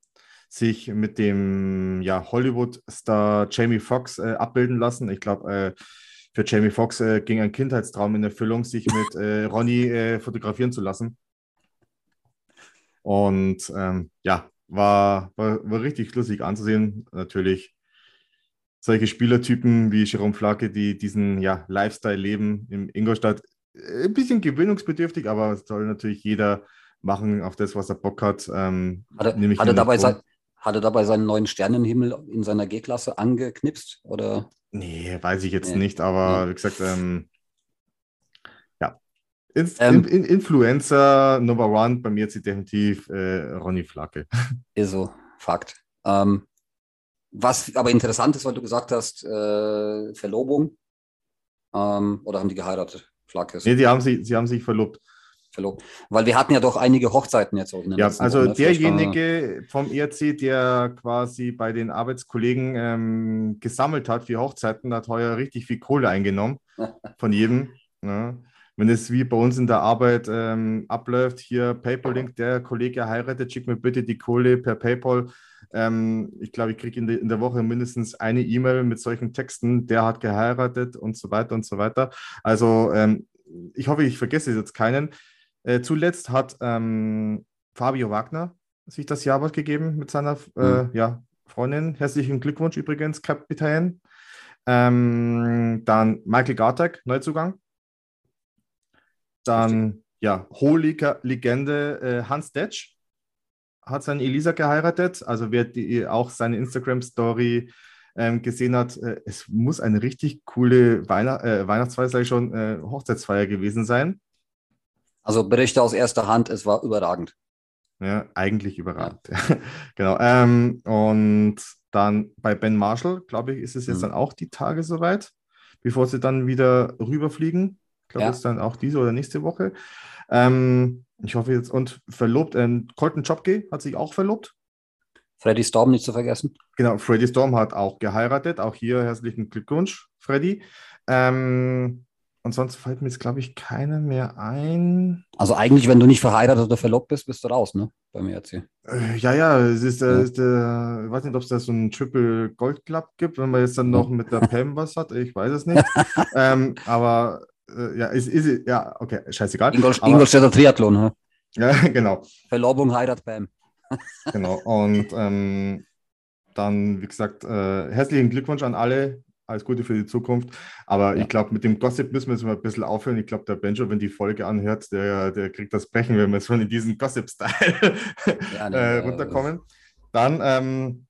sich mit dem ja, Hollywood-Star Jamie Foxx äh, abbilden lassen. Ich glaube, äh, für Jamie Foxx äh, ging ein Kindheitstraum in Erfüllung, sich mit äh, Ronny äh, fotografieren zu lassen. Und ähm, ja, war, war, war richtig lustig anzusehen. Natürlich solche Spielertypen wie Jerome Flake, die diesen ja, Lifestyle leben in Ingolstadt. Äh, ein bisschen gewöhnungsbedürftig, aber soll natürlich jeder machen auf das, was er Bock hat. Ähm, hat er, hat er dabei, sein, hat er dabei seinen neuen Sternenhimmel in seiner G-Klasse angeknipst? Oder? Nee, weiß ich jetzt nee. nicht, aber wie gesagt, ähm, ja. In, ähm, in, Influencer Number One bei mir jetzt definitiv äh, Ronny Flacke. [laughs] Ist so, Fakt. Ähm, was aber interessant ist, weil du gesagt hast, äh, Verlobung. Ähm, oder haben die geheiratet? Flacke. Nee, die haben sich, sie haben sich verlobt verlobt. Weil wir hatten ja doch einige Hochzeiten jetzt auch Ja, also Wochen, ne? derjenige vom ERC, der quasi bei den Arbeitskollegen ähm, gesammelt hat für Hochzeiten, hat heuer richtig viel Kohle eingenommen [laughs] von jedem. Ne? Wenn es wie bei uns in der Arbeit ähm, abläuft, hier PayPal-Link, der Kollege heiratet, schick mir bitte die Kohle per PayPal. Ähm, ich glaube, ich kriege in, in, der Woche mindestens eine E-Mail mit solchen Texten, der hat geheiratet und so weiter und so weiter. Also ähm, ich hoffe, ich vergesse jetzt keinen. Äh, zuletzt hat ähm, Fabio Wagner sich das Jawort gegeben mit seiner äh, mhm. ja, Freundin. Herzlichen Glückwunsch übrigens, Kapitän. Ähm, dann Michael Gartek, Neuzugang. Dann, ja, Hohliger-Legende äh, Hans Detsch hat seine Elisa geheiratet. Also wer die, auch seine Instagram-Story ähm, gesehen hat, äh, es muss eine richtig coole Weihnacht, äh, Weihnachtsfeier, sage ich schon, äh, Hochzeitsfeier gewesen sein. Also Berichte aus erster Hand, es war überragend. Ja, eigentlich überragend. Ja. [laughs] genau. Ähm, und dann bei Ben Marshall, glaube ich, ist es jetzt mhm. dann auch die Tage soweit, bevor sie dann wieder rüberfliegen. glaube, ja. ist dann auch diese oder nächste Woche. Ähm, ich hoffe jetzt, und verlobt, ähm, Colton Chopke hat sich auch verlobt. Freddy Storm nicht zu vergessen. Genau, Freddy Storm hat auch geheiratet. Auch hier herzlichen Glückwunsch, Freddy. Ähm, und sonst fällt mir jetzt, glaube ich, keiner mehr ein. Also eigentlich, wenn du nicht verheiratet oder verlobt bist, bist du raus, ne? Beim ERC. Äh, ja, ja, es ist, äh, ja. ist äh, ich weiß nicht, ob es da so einen Triple Gold Club gibt, wenn man jetzt dann noch mit der Pam was hat. Ich weiß es nicht. [laughs] ähm, aber äh, ja, ist, ist, ja, okay, scheißegal. Ingol, aber, Ingolstädter Triathlon, ne? Ja, [laughs] genau. Verlobung, Heirat, Pam. genau. Und ähm, dann, wie gesagt, äh, herzlichen Glückwunsch an alle, alles Gute für die Zukunft. Aber ja. ich glaube, mit dem Gossip müssen wir jetzt mal ein bisschen aufhören. Ich glaube, der Benjo, wenn die Folge anhört, der, der kriegt das Brechen, wenn wir jetzt schon in diesen Gossip-Style ja, [laughs] nee, äh, runterkommen. Dann ähm,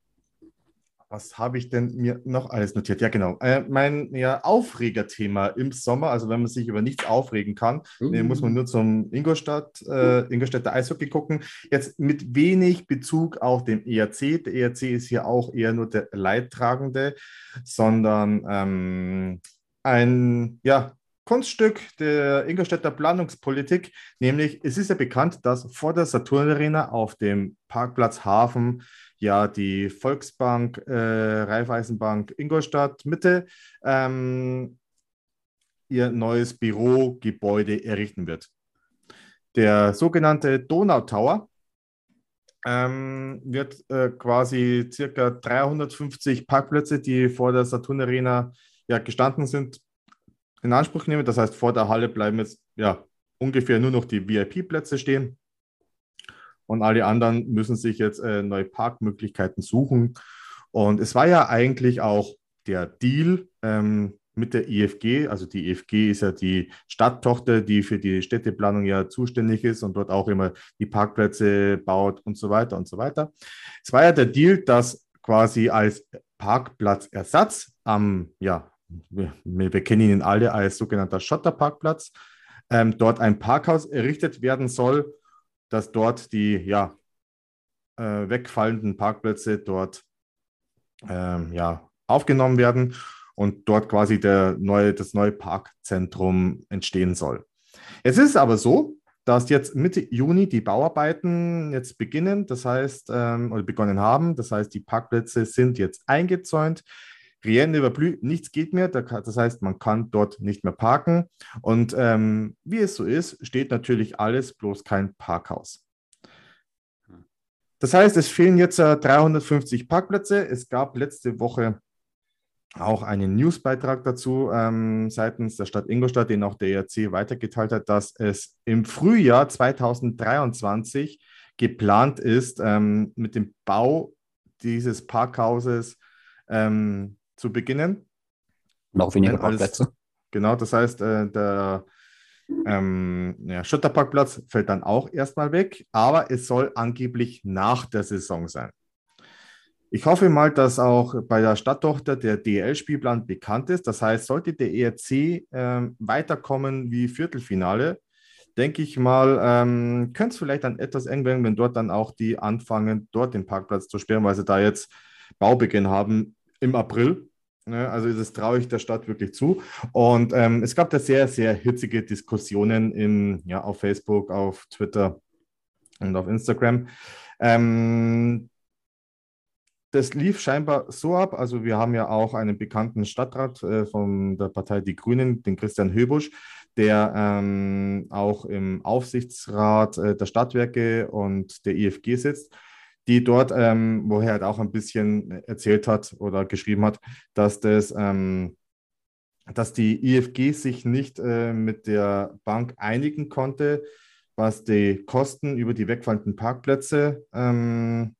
was habe ich denn mir noch alles notiert? Ja, genau. Äh, mein ja, Aufregerthema im Sommer, also wenn man sich über nichts aufregen kann, mhm. muss man nur zum Ingolstadt, äh, Ingolstädter Eishockey gucken. Jetzt mit wenig Bezug auf den ERC. Der ERC ist hier auch eher nur der Leidtragende, sondern ähm, ein ja, Kunststück der Ingolstädter Planungspolitik, nämlich es ist ja bekannt, dass vor der Saturn Arena auf dem Parkplatz Hafen ja die Volksbank, äh, Raiffeisenbank Ingolstadt Mitte ähm, ihr neues Bürogebäude errichten wird. Der sogenannte Donau Tower ähm, wird äh, quasi circa 350 Parkplätze, die vor der Saturn Arena ja, gestanden sind, in Anspruch nehmen. Das heißt, vor der Halle bleiben jetzt ja ungefähr nur noch die VIP-Plätze stehen und alle anderen müssen sich jetzt äh, neue Parkmöglichkeiten suchen. Und es war ja eigentlich auch der Deal ähm, mit der IFG, also die IFG ist ja die Stadttochter, die für die Städteplanung ja zuständig ist und dort auch immer die Parkplätze baut und so weiter und so weiter. Es war ja der Deal, dass quasi als Parkplatzersatz am, ja, wir, wir kennen ihn alle als sogenannter Schotterparkplatz, ähm, dort ein Parkhaus errichtet werden soll, dass dort die ja, äh, wegfallenden Parkplätze dort ähm, ja, aufgenommen werden und dort quasi der neue, das neue Parkzentrum entstehen soll. Es ist aber so, dass jetzt Mitte Juni die Bauarbeiten jetzt beginnen, das heißt, ähm, oder begonnen haben. Das heißt, die Parkplätze sind jetzt eingezäunt. Rien überblü, nichts geht mehr. Das heißt, man kann dort nicht mehr parken. Und ähm, wie es so ist, steht natürlich alles, bloß kein Parkhaus. Das heißt, es fehlen jetzt äh, 350 Parkplätze. Es gab letzte Woche auch einen Newsbeitrag dazu ähm, seitens der Stadt Ingolstadt, den auch der ERC weitergeteilt hat, dass es im Frühjahr 2023 geplant ist, ähm, mit dem Bau dieses Parkhauses ähm, zu beginnen. Noch weniger Parkplätze. Genau, das heißt, äh, der ähm, ja, Schotterparkplatz fällt dann auch erstmal weg, aber es soll angeblich nach der Saison sein. Ich hoffe mal, dass auch bei der Stadttochter der DL-Spielplan bekannt ist. Das heißt, sollte der ERC ähm, weiterkommen wie Viertelfinale, denke ich mal, ähm, könnte es vielleicht dann etwas eng werden, wenn dort dann auch die anfangen, dort den Parkplatz zu sperren, weil sie da jetzt Baubeginn haben im April. Ne? Also das traue ich der Stadt wirklich zu. Und ähm, es gab da sehr, sehr hitzige Diskussionen in, ja, auf Facebook, auf Twitter und auf Instagram. Ähm, das lief scheinbar so ab. Also wir haben ja auch einen bekannten Stadtrat äh, von der Partei Die Grünen, den Christian Höbusch, der ähm, auch im Aufsichtsrat äh, der Stadtwerke und der IFG sitzt die dort, ähm, wo halt auch ein bisschen erzählt hat oder geschrieben hat, dass das, ähm, dass die IFG sich nicht äh, mit der Bank einigen konnte, was die Kosten über die wegfallenden Parkplätze, ähm,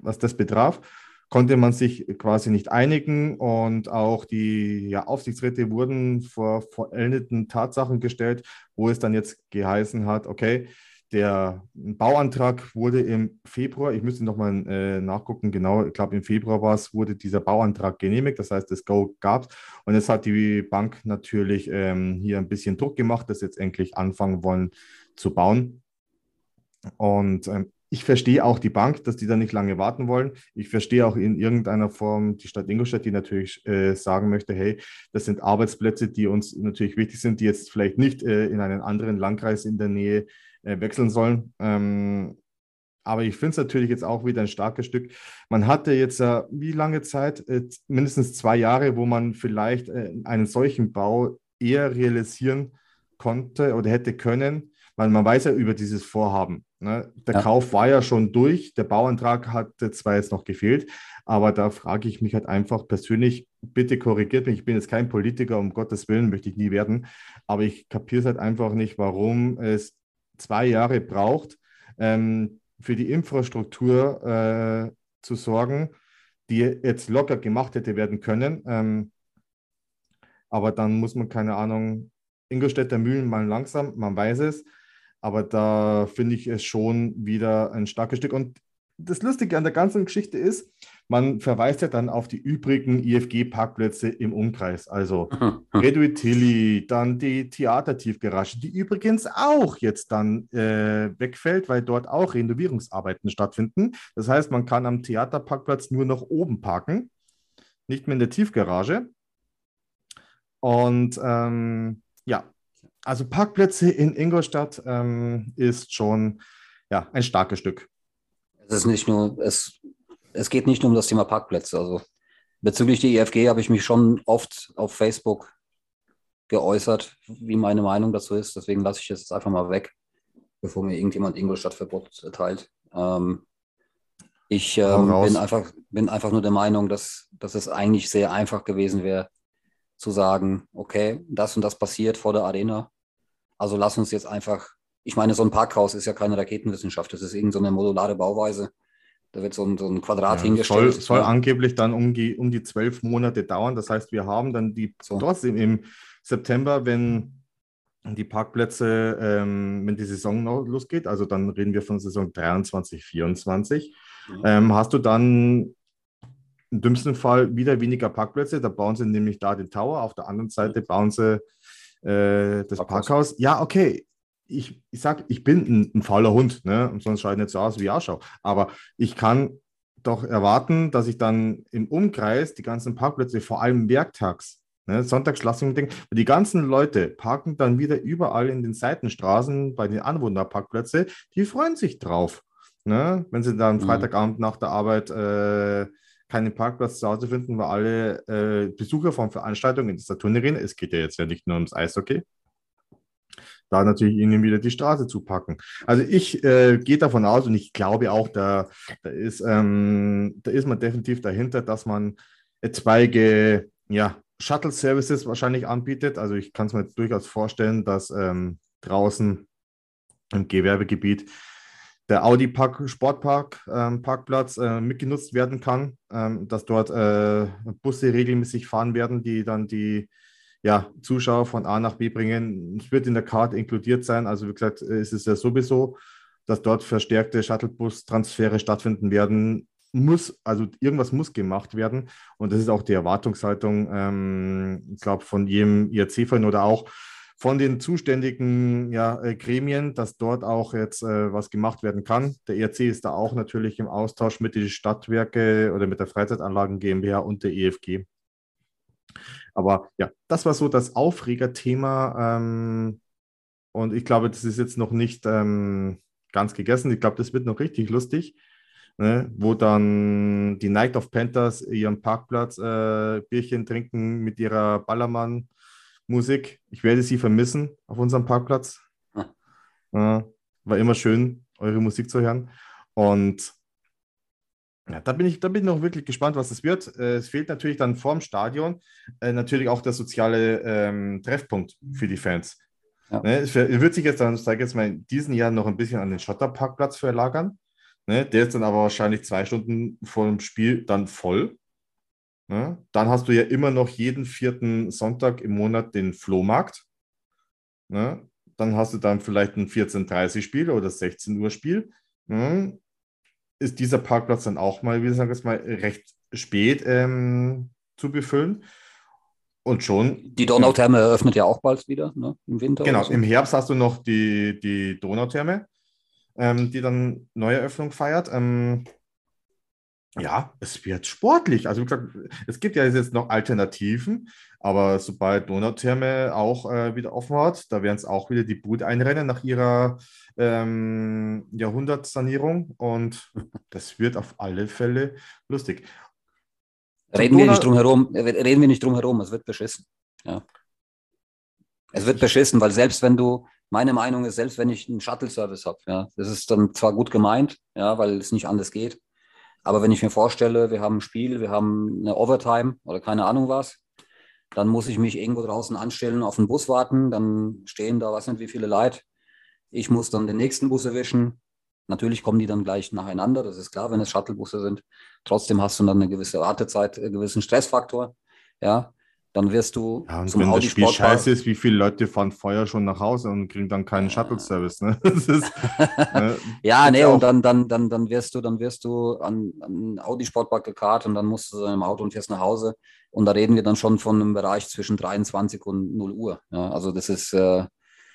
was das betraf, konnte man sich quasi nicht einigen und auch die ja, Aufsichtsräte wurden vor vollendeten Tatsachen gestellt, wo es dann jetzt geheißen hat, okay, der Bauantrag wurde im Februar, ich müsste nochmal äh, nachgucken, genau, ich glaube im Februar war es, wurde dieser Bauantrag genehmigt, das heißt, das Go gab es. Und jetzt hat die Bank natürlich ähm, hier ein bisschen Druck gemacht, dass jetzt endlich anfangen wollen zu bauen. Und ähm, ich verstehe auch die Bank, dass die da nicht lange warten wollen. Ich verstehe auch in irgendeiner Form die Stadt Ingolstadt, die natürlich äh, sagen möchte, hey, das sind Arbeitsplätze, die uns natürlich wichtig sind, die jetzt vielleicht nicht äh, in einen anderen Landkreis in der Nähe äh, wechseln sollen. Ähm, aber ich finde es natürlich jetzt auch wieder ein starkes Stück. Man hatte jetzt äh, wie lange Zeit? Äh, mindestens zwei Jahre, wo man vielleicht äh, einen solchen Bau eher realisieren konnte oder hätte können. Weil man weiß ja über dieses Vorhaben. Ne? Der ja. Kauf war ja schon durch, der Bauantrag hat zwar jetzt noch gefehlt, aber da frage ich mich halt einfach persönlich, bitte korrigiert mich, ich bin jetzt kein Politiker, um Gottes Willen möchte ich nie werden, aber ich kapiere es halt einfach nicht, warum es zwei Jahre braucht, ähm, für die Infrastruktur äh, zu sorgen, die jetzt locker gemacht hätte werden können. Ähm, aber dann muss man, keine Ahnung, Ingolstädter Mühlen mal langsam, man weiß es. Aber da finde ich es schon wieder ein starkes Stück. Und das Lustige an der ganzen Geschichte ist, man verweist ja dann auf die übrigen IFG-Parkplätze im Umkreis. Also Redwood Tilly, dann die Theatertiefgarage, die übrigens auch jetzt dann äh, wegfällt, weil dort auch Renovierungsarbeiten stattfinden. Das heißt, man kann am Theaterparkplatz nur noch oben parken, nicht mehr in der Tiefgarage. Und ähm, ja, also Parkplätze in Ingolstadt ähm, ist schon ja, ein starkes Stück. Es ist nicht nur, es es geht nicht nur um das Thema Parkplätze. Also bezüglich der IFG habe ich mich schon oft auf Facebook geäußert, wie meine Meinung dazu ist. Deswegen lasse ich jetzt einfach mal weg, bevor mir irgendjemand Ingolstadt-Verbot erteilt. Ähm, ich ähm, bin, einfach, bin einfach nur der Meinung, dass, dass es eigentlich sehr einfach gewesen wäre, zu sagen, okay, das und das passiert vor der Arena. Also lass uns jetzt einfach, ich meine, so ein Parkhaus ist ja keine Raketenwissenschaft, das ist irgendeine so modulare Bauweise. Da wird so ein, so ein Quadrat ja, hingestellt. Soll, soll angeblich dann um die, um die zwölf Monate dauern. Das heißt, wir haben dann die so. trotzdem im September, wenn die Parkplätze, ähm, wenn die Saison noch losgeht, also dann reden wir von Saison 23, 24, mhm. ähm, hast du dann im dümmsten Fall wieder weniger Parkplätze. Da bauen sie nämlich da den Tower, auf der anderen Seite bauen sie äh, das Parkhaus. Parkhaus. Ja, okay, ich, ich sag, ich bin ein, ein fauler Hund, ne? Und sonst schaue ich nicht so aus wie Arschau. Aber ich kann doch erwarten, dass ich dann im Umkreis die ganzen Parkplätze, vor allem werktags, ne, Sonntagsschlassung, die ganzen Leute parken dann wieder überall in den Seitenstraßen bei den Anwohnerparkplätzen, die freuen sich drauf. Ne? Wenn sie dann mhm. Freitagabend nach der Arbeit äh, keinen Parkplatz zu Hause finden, weil alle äh, Besucher von Veranstaltungen in der Saturn Arena, es geht ja jetzt ja nicht nur ums Eishockey, da natürlich ihnen wieder die Straße zu packen. Also ich äh, gehe davon aus und ich glaube auch, da, da, ist, ähm, da ist man definitiv dahinter, dass man etwaige ja, Shuttle-Services wahrscheinlich anbietet. Also ich kann es mir durchaus vorstellen, dass ähm, draußen im Gewerbegebiet der Audi Park, Sportpark ähm, Parkplatz äh, mitgenutzt werden kann, ähm, dass dort äh, Busse regelmäßig fahren werden, die dann die ja, Zuschauer von A nach B bringen. Es wird in der Karte inkludiert sein. Also wie gesagt, ist es ja sowieso, dass dort verstärkte Shuttlebus-Transfere stattfinden werden. Muss, also irgendwas muss gemacht werden. Und das ist auch die Erwartungshaltung, ähm, ich glaube, von jedem IRC-Verein oder auch von den zuständigen ja, äh, Gremien, dass dort auch jetzt äh, was gemacht werden kann. Der IRC ist da auch natürlich im Austausch mit den Stadtwerke oder mit der Freizeitanlagen GmbH und der EFG. Aber ja, das war so das Aufregerthema. Ähm, und ich glaube, das ist jetzt noch nicht ähm, ganz gegessen. Ich glaube, das wird noch richtig lustig. Ne, wo dann die Night of Panthers ihren Parkplatz äh, Bierchen trinken mit ihrer Ballermann-Musik. Ich werde sie vermissen auf unserem Parkplatz. Hm. Äh, war immer schön, eure Musik zu hören. Und ja, da bin ich, da bin ich noch wirklich gespannt, was es wird. Äh, es fehlt natürlich dann vorm Stadion äh, natürlich auch der soziale ähm, Treffpunkt für die Fans. Ja. Ne, es wird sich jetzt dann, sage jetzt mal, in diesem Jahr noch ein bisschen an den Schotterparkplatz verlagern. Ne, der ist dann aber wahrscheinlich zwei Stunden vor dem Spiel dann voll. Ne? Dann hast du ja immer noch jeden vierten Sonntag im Monat den Flohmarkt. Ne? Dann hast du dann vielleicht ein 14.30 Spiel oder 16 Uhr Spiel. Ne? Ist dieser Parkplatz dann auch mal, wie sagen wir es mal, recht spät ähm, zu befüllen. Und schon. Die Donautherme eröffnet ja auch bald wieder, ne? im Winter. Genau, so. im Herbst hast du noch die, die Donautherme. ähm, die dann Neueröffnung feiert. Ähm, ja, es wird sportlich. Also wie gesagt, es gibt ja jetzt noch Alternativen, aber sobald Donautherme auch äh, wieder offen hat, da werden es auch wieder die Brut einrennen nach ihrer ähm, Jahrhundertsanierung und das wird auf alle Fälle lustig. Reden wir, nicht drum herum, reden wir nicht drum herum, es wird beschissen. Ja. Es wird beschissen, weil selbst wenn du, meine Meinung ist, selbst wenn ich einen Shuttle-Service habe, ja, das ist dann zwar gut gemeint, ja, weil es nicht anders geht, aber wenn ich mir vorstelle, wir haben ein Spiel, wir haben eine Overtime oder keine Ahnung was, dann muss ich mich irgendwo draußen anstellen, auf den Bus warten, dann stehen da, weiß nicht wie viele Leute. Ich muss dann den nächsten Bus erwischen. Natürlich kommen die dann gleich nacheinander, das ist klar, wenn es Shuttlebusse sind. Trotzdem hast du dann eine gewisse Wartezeit, einen gewissen Stressfaktor. Ja, dann wirst du ja, und zum wenn Audi das Spiel Sportpark scheiße ist, wie viele Leute fahren vorher schon nach Hause und kriegen dann keinen Shuttle-Service. Ne? [laughs] [laughs] ne? ja, nee, und dann, dann, dann, dann wirst du, dann wirst du an, an Audi Sportpark gekarrt und dann musst du im Auto und fährst nach Hause. Und da reden wir dann schon von einem Bereich zwischen 23 und 0 Uhr. Ja? Also das ist, äh,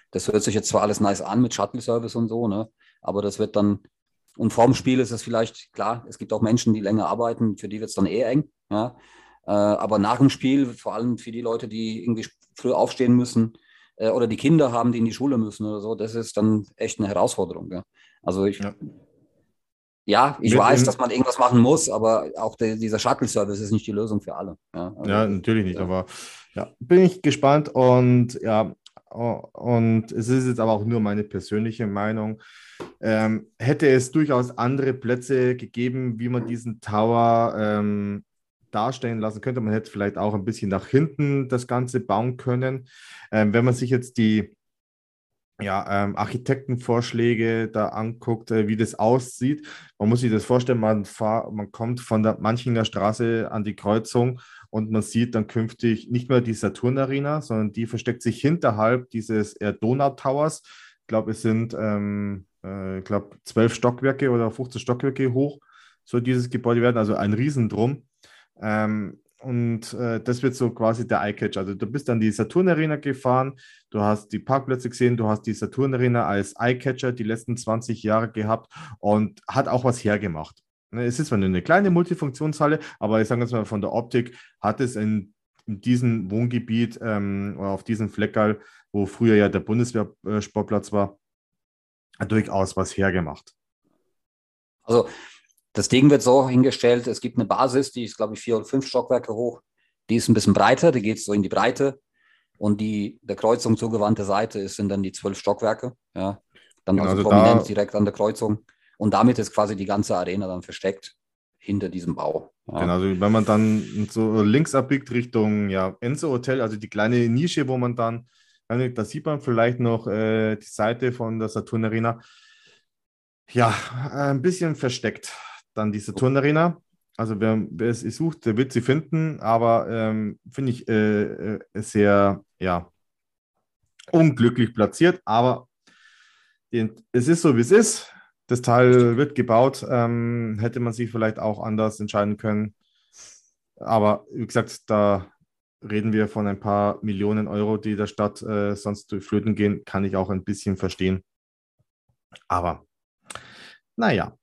das hört sich jetzt zwar alles nice an mit Shuttle-Service und so, ne? aber das wird dann, und vorm Spiel ist es vielleicht, klar, es gibt auch Menschen, die länger arbeiten, für die wird es dann eh eng. Ja? Äh, aber nach dem Spiel, vor allem für die Leute, die irgendwie früh aufstehen müssen äh, oder die Kinder haben, die in die Schule müssen oder so, das ist dann echt eine Herausforderung. Gell? Also ich, ja, ja ich Mit weiß, dass man irgendwas machen muss, aber auch der, dieser Shuttle-Service ist nicht die Lösung für alle. Ja, also, ja natürlich nicht, ja. aber ja, bin ich gespannt und ja, und es ist jetzt aber auch nur meine persönliche Meinung. Ähm, hätte es durchaus andere Plätze gegeben, wie man diesen Tower ähm, darstellen lassen könnte. Man hätte vielleicht auch ein bisschen nach hinten das Ganze bauen können. Ähm, wenn man sich jetzt die ja, ähm, Architektenvorschläge da anguckt, äh, wie das aussieht. Man muss sich das vorstellen, man, fahr, man kommt von der Manchinger Straße an die Kreuzung und man sieht dann künftig nicht mehr die Saturn Arena, sondern die versteckt sich hinterhalb dieses äh, Donau Towers. Ich glaube, es sind ähm, äh, glaub, zwölf Stockwerke oder 15 Stockwerke hoch, soll dieses Gebäude werden, also ein Riesendrum. Ähm, und äh, das wird so quasi der Eye-Catch. Also du bist dann die Saturn Arena gefahren, du hast die Parkplätze gesehen, du hast die Saturn Arena als Eye-Catcher die letzten 20 Jahre gehabt und hat auch was hergemacht. Ne, es ist zwar eine kleine Multifunktionshalle, aber ich sage jetzt mal von der Optik hat es in, in diesem Wohngebiet ähm, oder auf diesem Fleckerl, wo früher ja der Bundeswehrsportplatz war, durchaus was hergemacht. Also das Ding wird so hingestellt, es gibt eine Basis, die ist, glaube ich, vier oder fünf Stockwerke hoch. Die ist ein bisschen breiter, die geht so in die Breite. Und die der Kreuzung zugewandte Seite ist, sind dann die zwölf Stockwerke. Ja. Dann genau, also, also prominent direkt an der Kreuzung. Und damit ist quasi die ganze Arena dann versteckt hinter diesem Bau. Ja. Genau, also wenn man dann so links abbiegt Richtung ja, Enzo Hotel, also die kleine Nische, wo man dann, da sieht man vielleicht noch äh, die Seite von der Saturn Arena. Ja, ein bisschen versteckt dann diese Turnarena. Also wer, wer es sucht, der wird sie finden, aber ähm, finde ich äh, äh, sehr, ja, unglücklich platziert. Aber es ist so, wie es ist. Das Teil wird gebaut. Ähm, hätte man sich vielleicht auch anders entscheiden können. Aber wie gesagt, da reden wir von ein paar Millionen Euro, die der Stadt äh, sonst durch Flöten gehen. Kann ich auch ein bisschen verstehen. Aber naja,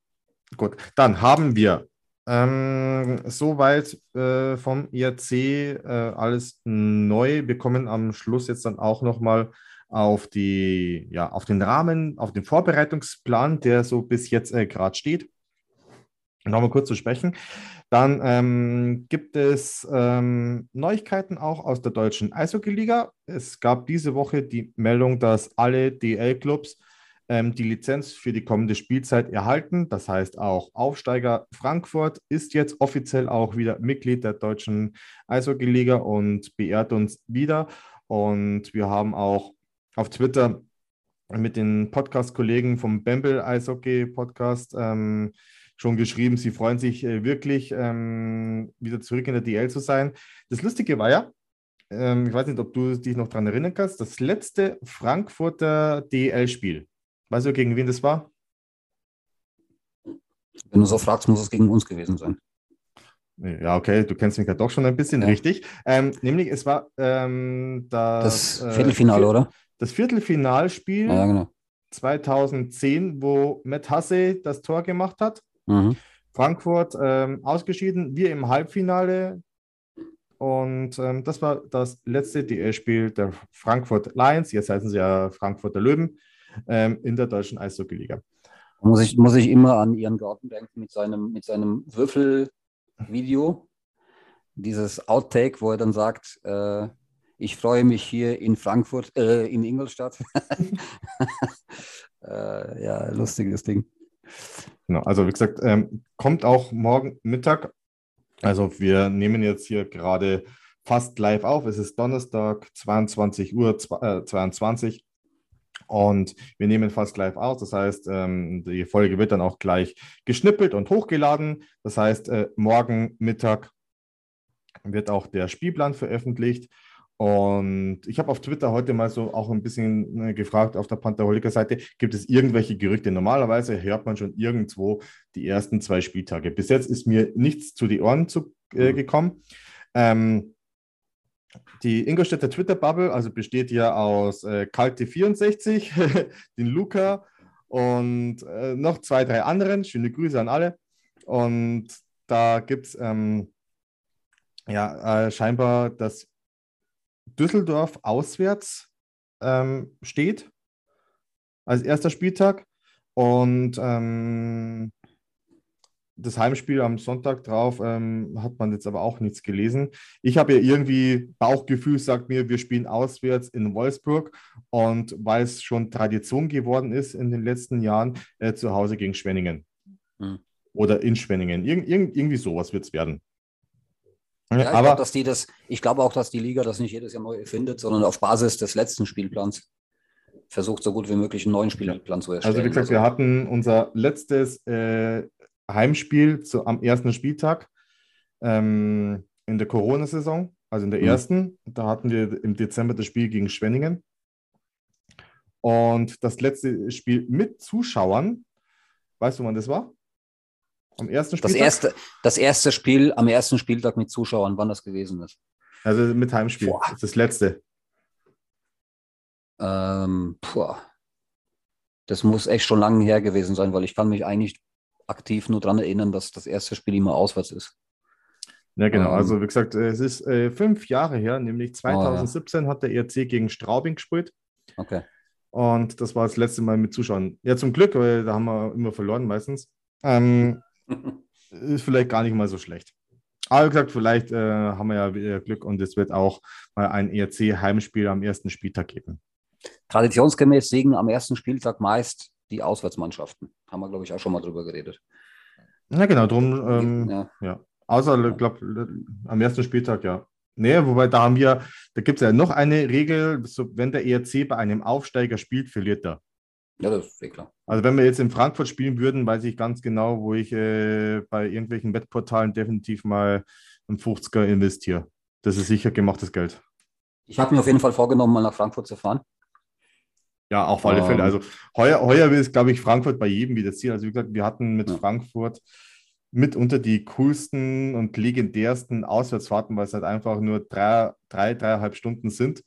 Gut, dann haben wir ähm, soweit äh, vom IRC äh, alles neu. Wir kommen am Schluss jetzt dann auch nochmal auf ja, auf den Rahmen, auf den Vorbereitungsplan, der so bis jetzt äh, gerade steht. Nochmal kurz zu sprechen. Dann ähm, gibt es ähm, Neuigkeiten auch aus der deutschen Eishockey-Liga. Es gab diese Woche die Meldung, dass alle DL-Clubs die Lizenz für die kommende Spielzeit erhalten. Das heißt auch Aufsteiger Frankfurt ist jetzt offiziell auch wieder Mitglied der deutschen Eishockey-Liga und beehrt uns wieder. Und wir haben auch auf Twitter mit den Podcast-Kollegen vom Bembel Eishockey Podcast ähm, schon geschrieben, sie freuen sich äh, wirklich, ähm, wieder zurück in der DL zu sein. Das Lustige war ja, ähm, ich weiß nicht, ob du dich noch daran erinnern kannst, das letzte Frankfurter DL-Spiel Weißt du, gegen wen das war? Wenn du so fragst, muss es gegen uns gewesen sein. Ja, okay, du kennst mich ja doch schon ein bisschen, ja. richtig. Ähm, nämlich, es war ähm, das, das Viertelfinale, äh, oder? Das Viertelfinalspiel ja, genau. 2010, wo Matt Hasse das Tor gemacht hat. Mhm. Frankfurt ähm, ausgeschieden, wir im Halbfinale. Und ähm, das war das letzte DL-Spiel der Frankfurt Lions, jetzt heißen sie ja Frankfurter Löwen, ähm, in der deutschen Eishockey-Liga. Muss ich, muss ich immer an Ihren Garten denken mit seinem, mit seinem Würfelvideo. Dieses Outtake, wo er dann sagt, äh, ich freue mich hier in Frankfurt, äh, in Ingolstadt. [laughs] äh, ja, lustiges Ding. Genau, also wie gesagt, ähm, kommt auch morgen Mittag. Also wir nehmen jetzt hier gerade fast live auf. Es ist Donnerstag, 22 Uhr äh, 22 und wir nehmen fast live aus. Das heißt, ähm, die Folge wird dann auch gleich geschnippelt und hochgeladen. Das heißt, äh, morgen Mittag wird auch der Spielplan veröffentlicht. Und ich habe auf Twitter heute mal so auch ein bisschen äh, gefragt auf der Pantherholiker-Seite, gibt es irgendwelche Gerüchte? Normalerweise hört man schon irgendwo die ersten zwei Spieltage. Bis jetzt ist mir nichts zu die Ohren zu, äh, mhm. gekommen. Ähm, die Ingolstädter Twitter-Bubble, also besteht ja aus äh, Kalte64, [laughs] den Luca und äh, noch zwei, drei anderen. Schöne Grüße an alle. Und da gibt es ähm, ja äh, scheinbar das Düsseldorf auswärts ähm, steht als erster Spieltag. Und ähm, das Heimspiel am Sonntag drauf ähm, hat man jetzt aber auch nichts gelesen. Ich habe ja irgendwie Bauchgefühl, sagt mir, wir spielen auswärts in Wolfsburg und weil es schon Tradition geworden ist in den letzten Jahren, äh, zu Hause gegen Schwenningen. Hm. Oder in Schwenningen. Ir ir irgendwie sowas wird es werden. Ja, ich glaube, dass die das, ich glaube auch, dass die Liga das nicht jedes Jahr neu erfindet, sondern auf Basis des letzten Spielplans versucht, so gut wie möglich einen neuen Spielplan zu erstellen. Also wie gesagt, also. wir hatten unser letztes äh, Heimspiel zu, am ersten Spieltag ähm, in der Corona-Saison, also in der mhm. ersten. Da hatten wir im Dezember das Spiel gegen Schwenningen. Und das letzte Spiel mit Zuschauern, weißt du, wann das war? Am ersten Spieltag? Das erste, das erste Spiel am ersten Spieltag mit Zuschauern, wann das gewesen ist. Also mit Heimspiel. Boah. Das letzte. Ähm, das muss echt schon lange her gewesen sein, weil ich kann mich eigentlich aktiv nur daran erinnern, dass das erste Spiel immer auswärts ist. Ja, genau. Ähm, also wie gesagt, es ist äh, fünf Jahre her, nämlich 2017 oh, ja. hat der ERC gegen Straubing gespielt. Okay. Und das war das letzte Mal mit Zuschauern. Ja, zum Glück, weil da haben wir immer verloren meistens. Ähm, [laughs] ist vielleicht gar nicht mal so schlecht. Aber wie gesagt, vielleicht äh, haben wir ja wieder Glück und es wird auch mal ein ERC-Heimspiel am ersten Spieltag geben. Traditionsgemäß siegen am ersten Spieltag meist die Auswärtsmannschaften. Haben wir, glaube ich, auch schon mal drüber geredet. Ja, genau, drum, ähm, ja. ja. Außer, ich glaube, am ersten Spieltag, ja. Nee, wobei da haben wir, da gibt es ja noch eine Regel, so, wenn der ERC bei einem Aufsteiger spielt, verliert er. Ja, das ist eh klar. Also wenn wir jetzt in Frankfurt spielen würden, weiß ich ganz genau, wo ich äh, bei irgendwelchen Wettportalen definitiv mal einen 50er investiere. Das ist sicher gemachtes Geld. Ich habe mir auf jeden Fall vorgenommen, mal nach Frankfurt zu fahren. Ja, auf alle um, Fälle. Ähm. Also heuer, heuer ist, glaube ich, Frankfurt bei jedem wieder Ziel. Also wie gesagt, wir hatten mit ja. Frankfurt mitunter die coolsten und legendärsten Auswärtsfahrten, weil es halt einfach nur drei, drei dreieinhalb Stunden sind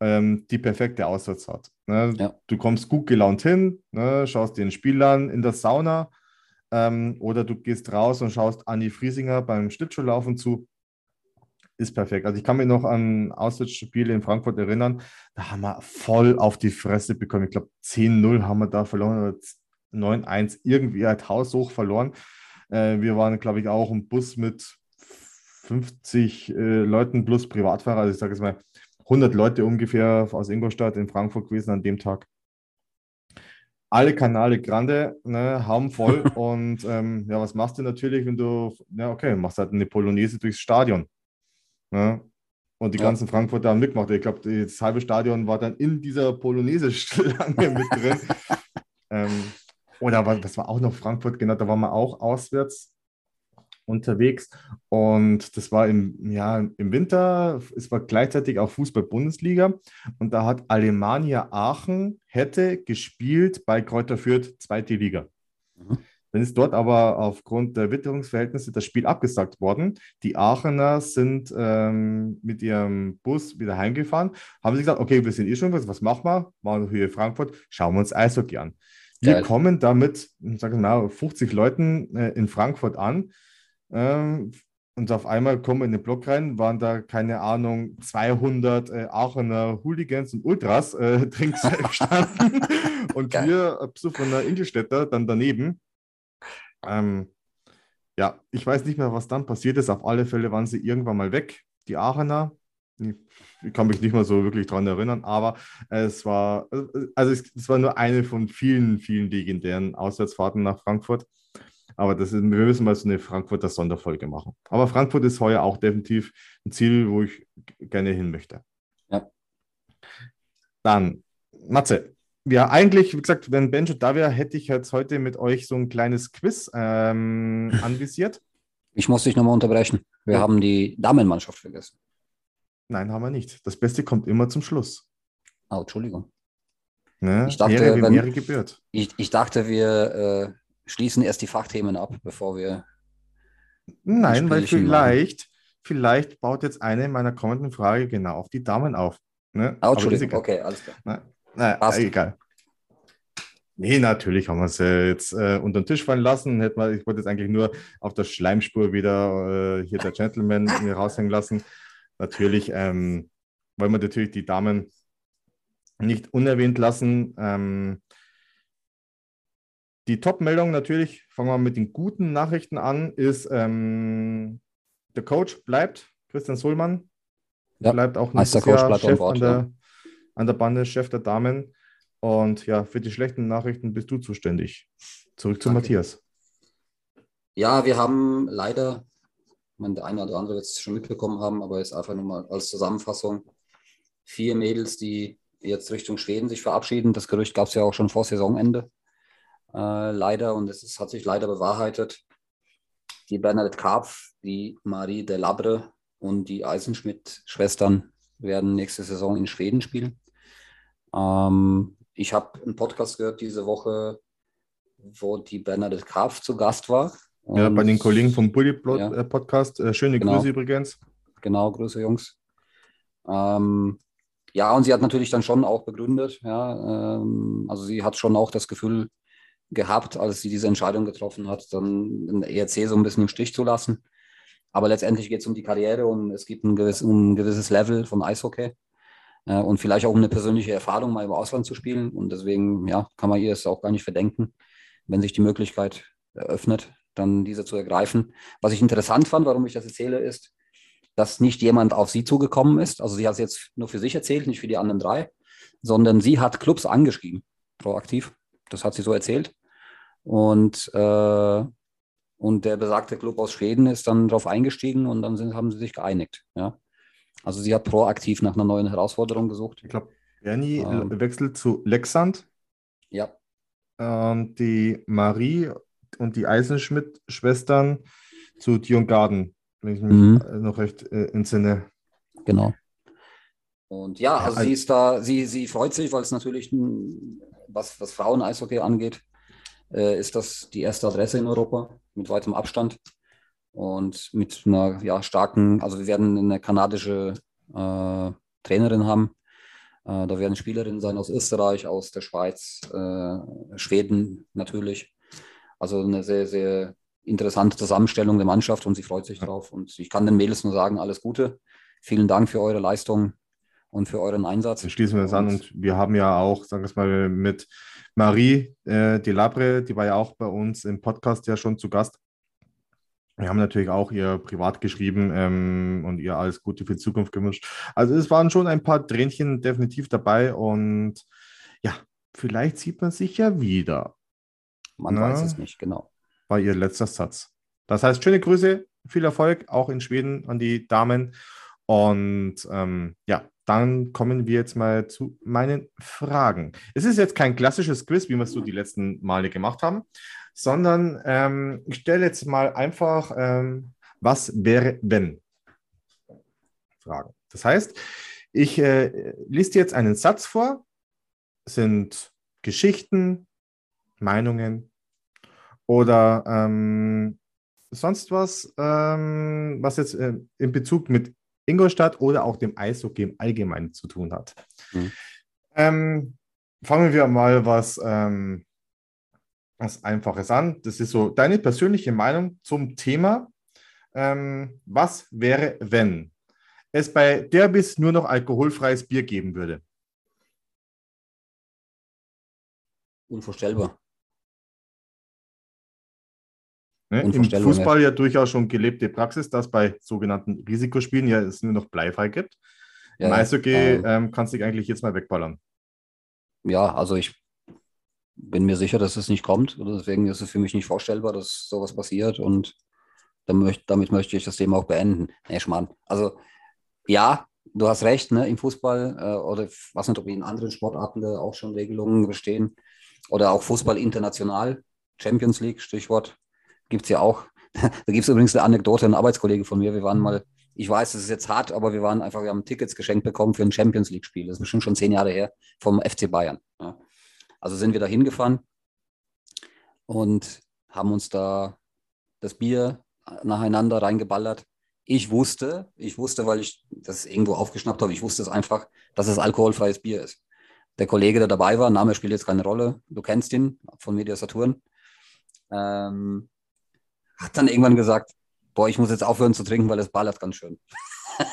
ähm, die perfekte Auswärtsfahrt. Ne? Ja. Du kommst gut gelaunt hin, ne? schaust dir ein Spiel an in der Sauna ähm, oder du gehst raus und schaust Anni Friesinger beim Schlittschuhlaufen zu. Ist perfekt. Also ich kann mich noch an Auswärtsspiele in Frankfurt erinnern, da haben wir voll auf die Fresse bekommen. Ich glaube 10-0 haben wir da verloren oder 9-1 irgendwie halt haushoch verloren. Äh, wir waren, glaube ich, auch im Bus mit 50 äh, Leuten plus Privatfahrer. Also ich sage jetzt mal, 100 Leute ungefähr aus Ingolstadt in Frankfurt gewesen an dem Tag. Alle Kanäle Grande, ne, haben voll. [laughs] und ähm, ja, was machst du natürlich, wenn du, ja, okay, machst halt eine Polonaise durchs Stadion. Ne? Und die ja. ganzen Frankfurter haben mitgemacht. Ich glaube, das halbe Stadion war dann in dieser Polonaise-Schlange [laughs] mit drin. ähm, oder was war auch noch Frankfurt, genau, da waren wir auch auswärts unterwegs. Und das war im, ja, im Winter, es war gleichzeitig auch Fußball-Bundesliga. Und da hat Alemannia Aachen hätte gespielt bei Kräuter Fürth, zweite Liga. Mhm. Dann ist dort aber aufgrund der Witterungsverhältnisse das Spiel abgesagt worden. Die Aachener sind ähm, mit ihrem Bus wieder heimgefahren, haben sich gesagt, okay, wir sind eh schon was, was machen wir? Machen wir hier Frankfurt, schauen wir uns Eishockey an. Wir Geil. kommen da mit, sagen wir mal, 50 Leuten äh, in Frankfurt an. Ähm, und auf einmal kommen wir in den Block rein, waren da, keine Ahnung, 200 äh, Aachener Hooligans und Ultras äh, [laughs] drinks gestanden. [laughs] und Geil. wir, äh, besoffener Ingolstädter, dann daneben. Ähm, ja, ich weiß nicht mehr, was dann passiert ist. Auf alle Fälle waren sie irgendwann mal weg, die Aachener. Ich kann mich nicht mehr so wirklich daran erinnern, aber es war, also es, es war nur eine von vielen, vielen legendären Auswärtsfahrten nach Frankfurt. Aber das ist, wir müssen mal so eine Frankfurter Sonderfolge machen. Aber Frankfurt ist heuer auch definitiv ein Ziel, wo ich gerne hin möchte. Ja. Dann, Matze, ja, eigentlich, wie gesagt, wenn Benjo da wäre, hätte ich jetzt heute mit euch so ein kleines Quiz ähm, [laughs] anvisiert. Ich muss dich nochmal unterbrechen. Wir ja. haben die Damenmannschaft vergessen. Nein, haben wir nicht. Das Beste kommt immer zum Schluss. Oh, Entschuldigung. Ne? Ich, dachte, Ehre, wenn, Ehre gebührt. Ich, ich dachte, wir äh, schließen erst die Fachthemen ab, bevor wir. Nein, weil vielleicht, vielleicht baut jetzt eine meiner kommenden Fragen genau auf die Damen auf. Ne? Oh, Entschuldigung, okay, alles klar. Na, na, egal. Nee, natürlich haben wir es jetzt äh, unter den Tisch fallen lassen. Hätte man, ich wollte jetzt eigentlich nur auf der Schleimspur wieder äh, hier der Gentleman [laughs] raushängen lassen. Natürlich ähm, wollen wir natürlich die Damen nicht unerwähnt lassen. Ähm, die Top-Meldung natürlich, fangen wir mit den guten Nachrichten an, ist, ähm, der Coach bleibt, Christian Sohlmann, ja, bleibt auch nächstes Jahr Chef Ort, an, der, ja. An der Bande, Chef der Damen. Und ja, für die schlechten Nachrichten bist du zuständig. Zurück zu Danke. Matthias. Ja, wir haben leider, man der eine oder andere wird es schon mitbekommen haben, aber jetzt einfach nur mal als Zusammenfassung, vier Mädels, die jetzt Richtung Schweden sich verabschieden. Das Gerücht gab es ja auch schon vor Saisonende äh, leider, und es ist, hat sich leider bewahrheitet. Die Bernadette Karpf, die Marie de Labre und die Eisenschmidt-Schwestern werden nächste Saison in Schweden spielen. Ähm, ich habe einen Podcast gehört diese Woche, wo die Bernadette Karpf zu Gast war. Und, ja, bei den Kollegen vom Bully ja, äh, Podcast. Äh, schöne genau, Grüße übrigens. Genau, Grüße, Jungs. Ähm, ja, und sie hat natürlich dann schon auch begründet, ja, ähm, also sie hat schon auch das Gefühl, gehabt, als sie diese Entscheidung getroffen hat, dann den ERC so ein bisschen im Stich zu lassen. Aber letztendlich geht es um die Karriere und es gibt ein, gewiss, um ein gewisses Level von Eishockey äh, und vielleicht auch um eine persönliche Erfahrung, mal im Ausland zu spielen. Und deswegen ja, kann man ihr es auch gar nicht verdenken, wenn sich die Möglichkeit eröffnet, dann diese zu ergreifen. Was ich interessant fand, warum ich das erzähle, ist, dass nicht jemand auf sie zugekommen ist. Also sie hat es jetzt nur für sich erzählt, nicht für die anderen drei, sondern sie hat Clubs angeschrieben, proaktiv das hat sie so erzählt. Und, äh, und der besagte Club aus Schweden ist dann darauf eingestiegen und dann sind, haben sie sich geeinigt. Ja? Also sie hat proaktiv nach einer neuen Herausforderung gesucht. Ich glaube, Bernie ähm, wechselt zu Lexand. Ja. Und die Marie und die Eisenschmidt-Schwestern zu Dion Garden, wenn ich mich mhm. noch recht äh, entsinne. Genau. Und ja, also sie ist da, sie, sie freut sich, weil es natürlich was, was Frauen-Eishockey angeht, äh, ist das die erste Adresse in Europa mit weitem Abstand und mit einer ja, starken, also wir werden eine kanadische äh, Trainerin haben. Äh, da werden Spielerinnen sein aus Österreich, aus der Schweiz, äh, Schweden natürlich. Also eine sehr, sehr interessante Zusammenstellung der Mannschaft und sie freut sich drauf. Und ich kann den Mädels nur sagen, alles Gute. Vielen Dank für eure Leistung und für euren Einsatz. Dann schließen wir das an und wir haben ja auch, sagen wir es mal, mit Marie äh, Delabre, die war ja auch bei uns im Podcast ja schon zu Gast. Wir haben natürlich auch ihr privat geschrieben ähm, und ihr alles Gute für die Zukunft gewünscht. Also es waren schon ein paar Tränchen definitiv dabei und ja, vielleicht sieht man sich ja wieder. Man Na, weiß es nicht, genau. War ihr letzter Satz. Das heißt, schöne Grüße, viel Erfolg auch in Schweden an die Damen. Und ähm, ja, dann kommen wir jetzt mal zu meinen Fragen. Es ist jetzt kein klassisches Quiz, wie wir es so die letzten Male gemacht haben, sondern ähm, ich stelle jetzt mal einfach, ähm, was wäre, wenn? Fragen. Das heißt, ich äh, lese jetzt einen Satz vor, sind Geschichten, Meinungen oder ähm, sonst was, ähm, was jetzt äh, in Bezug mit Ingolstadt oder auch dem Eishockey im Allgemeinen zu tun hat. Mhm. Ähm, fangen wir mal was, ähm, was Einfaches an. Das ist so deine persönliche Meinung zum Thema. Ähm, was wäre, wenn es bei Derbys nur noch alkoholfreies Bier geben würde? Unvorstellbar. Ne? Im Fußball ja durchaus schon gelebte Praxis, dass bei sogenannten Risikospielen ja es nur noch bleifrei gibt. Ja, Im Eishockey ähm, ähm, kannst du dich eigentlich jetzt mal wegballern. Ja, also ich bin mir sicher, dass es nicht kommt. Deswegen ist es für mich nicht vorstellbar, dass sowas passiert. Und damit möchte ich das Thema auch beenden. Nee, Schmarrn. Also ja, du hast recht, ne? im Fußball äh, oder was nicht, ob in anderen Sportarten da auch schon Regelungen bestehen. Oder auch Fußball international, Champions League, Stichwort gibt es ja auch. [laughs] da gibt es übrigens eine Anekdote, ein Arbeitskollege von mir. Wir waren mal, ich weiß, es ist jetzt hart, aber wir waren einfach, wir haben Tickets geschenkt bekommen für ein Champions League-Spiel. Das ist bestimmt schon zehn Jahre her vom FC Bayern. Ja. Also sind wir da hingefahren und haben uns da das Bier nacheinander reingeballert. Ich wusste, ich wusste, weil ich das irgendwo aufgeschnappt habe, ich wusste es einfach, dass es alkoholfreies Bier ist. Der Kollege, der dabei war, Name spielt jetzt keine Rolle, du kennst ihn von Media Saturn, ähm, hat dann irgendwann gesagt, boah, ich muss jetzt aufhören zu trinken, weil es ballert ganz schön. [laughs]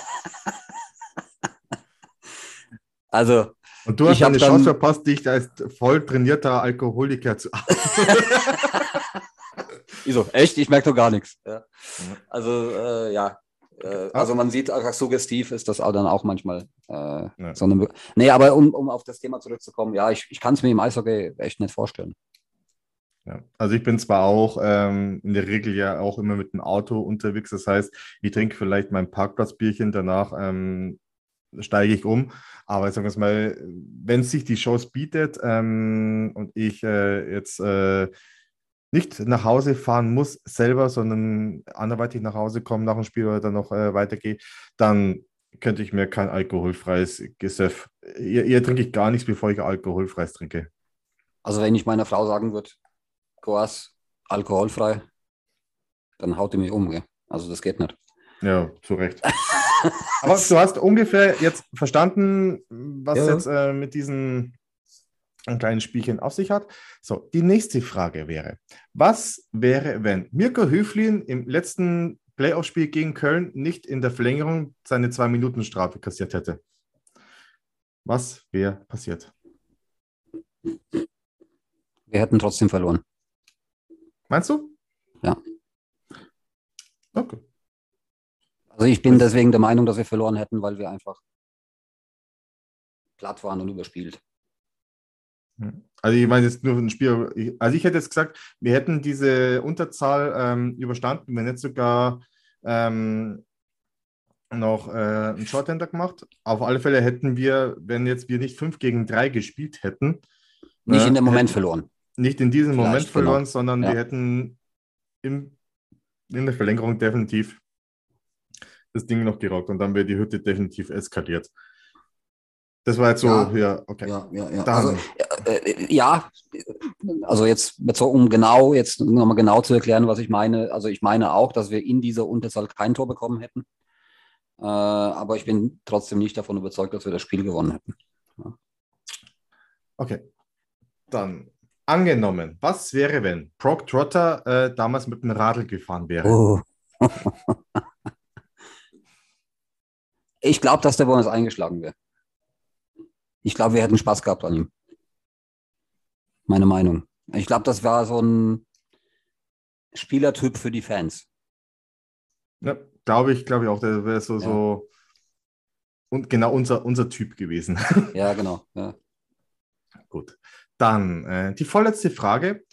also. Und du hast eine Chance verpasst, dich als voll trainierter Alkoholiker zu. [laughs] Wieso? Echt? Ich merke doch gar nichts. Ja. Also, äh, ja. Äh, also man sieht, auch suggestiv ist das auch dann auch manchmal äh, ja. so eine. Nee, aber um, um auf das Thema zurückzukommen, ja, ich, ich kann es mir im Eishockey echt nicht vorstellen. Ja, also ich bin zwar auch ähm, in der Regel ja auch immer mit dem Auto unterwegs, das heißt, ich trinke vielleicht mein Parkplatzbierchen, danach ähm, steige ich um. Aber sagen wir mal, wenn sich die Chance bietet ähm, und ich äh, jetzt äh, nicht nach Hause fahren muss selber, sondern anderweitig nach Hause komme nach dem Spiel oder dann noch äh, weitergehe, dann könnte ich mir kein alkoholfreies Gesöff. Eher, eher trinke ich gar nichts, bevor ich alkoholfreies trinke. Also wenn ich meiner Frau sagen würde, Goas, alkoholfrei, dann haut die mich um. Gell? Also das geht nicht. Ja, zu Recht. [laughs] Aber du hast ungefähr jetzt verstanden, was ja. jetzt äh, mit diesen kleinen Spielchen auf sich hat. So, die nächste Frage wäre: Was wäre, wenn Mirko Höflin im letzten Playoff-Spiel gegen Köln nicht in der Verlängerung seine Zwei-Minuten-Strafe kassiert hätte? Was wäre passiert? Wir hätten trotzdem verloren. Meinst du? Ja. Okay. Also ich bin deswegen der Meinung, dass wir verloren hätten, weil wir einfach platt waren und überspielt. Also ich meine jetzt nur ein Spiel. Also ich hätte jetzt gesagt, wir hätten diese Unterzahl ähm, überstanden, wenn nicht sogar ähm, noch äh, einen Shorthander gemacht. Auf alle Fälle hätten wir, wenn jetzt wir nicht 5 gegen 3 gespielt hätten. Nicht äh, in dem Moment hätten, verloren nicht in diesem Vielleicht, Moment verloren, genau. sondern ja. wir hätten im, in der Verlängerung definitiv das Ding noch gerockt und dann wäre die Hütte definitiv eskaliert. Das war jetzt so, ja, ja okay. Ja, ja, ja. Also, äh, ja, also jetzt, um genau, jetzt nochmal genau zu erklären, was ich meine. Also ich meine auch, dass wir in dieser Unterzahl kein Tor bekommen hätten. Äh, aber ich bin trotzdem nicht davon überzeugt, dass wir das Spiel gewonnen hätten. Ja. Okay. Dann Angenommen, was wäre, wenn Brock Trotter äh, damals mit dem Radl gefahren wäre? Oh. [laughs] ich glaube, dass der bei uns eingeschlagen wäre. Ich glaube, wir hätten Spaß gehabt an ihm. Meine Meinung. Ich glaube, das war so ein Spielertyp für die Fans. Ja, glaube ich, glaube ich auch. Der wäre so, ja. so und genau unser, unser Typ gewesen. [laughs] Ja, genau. Ja. Gut. Dann äh, die vorletzte Frage.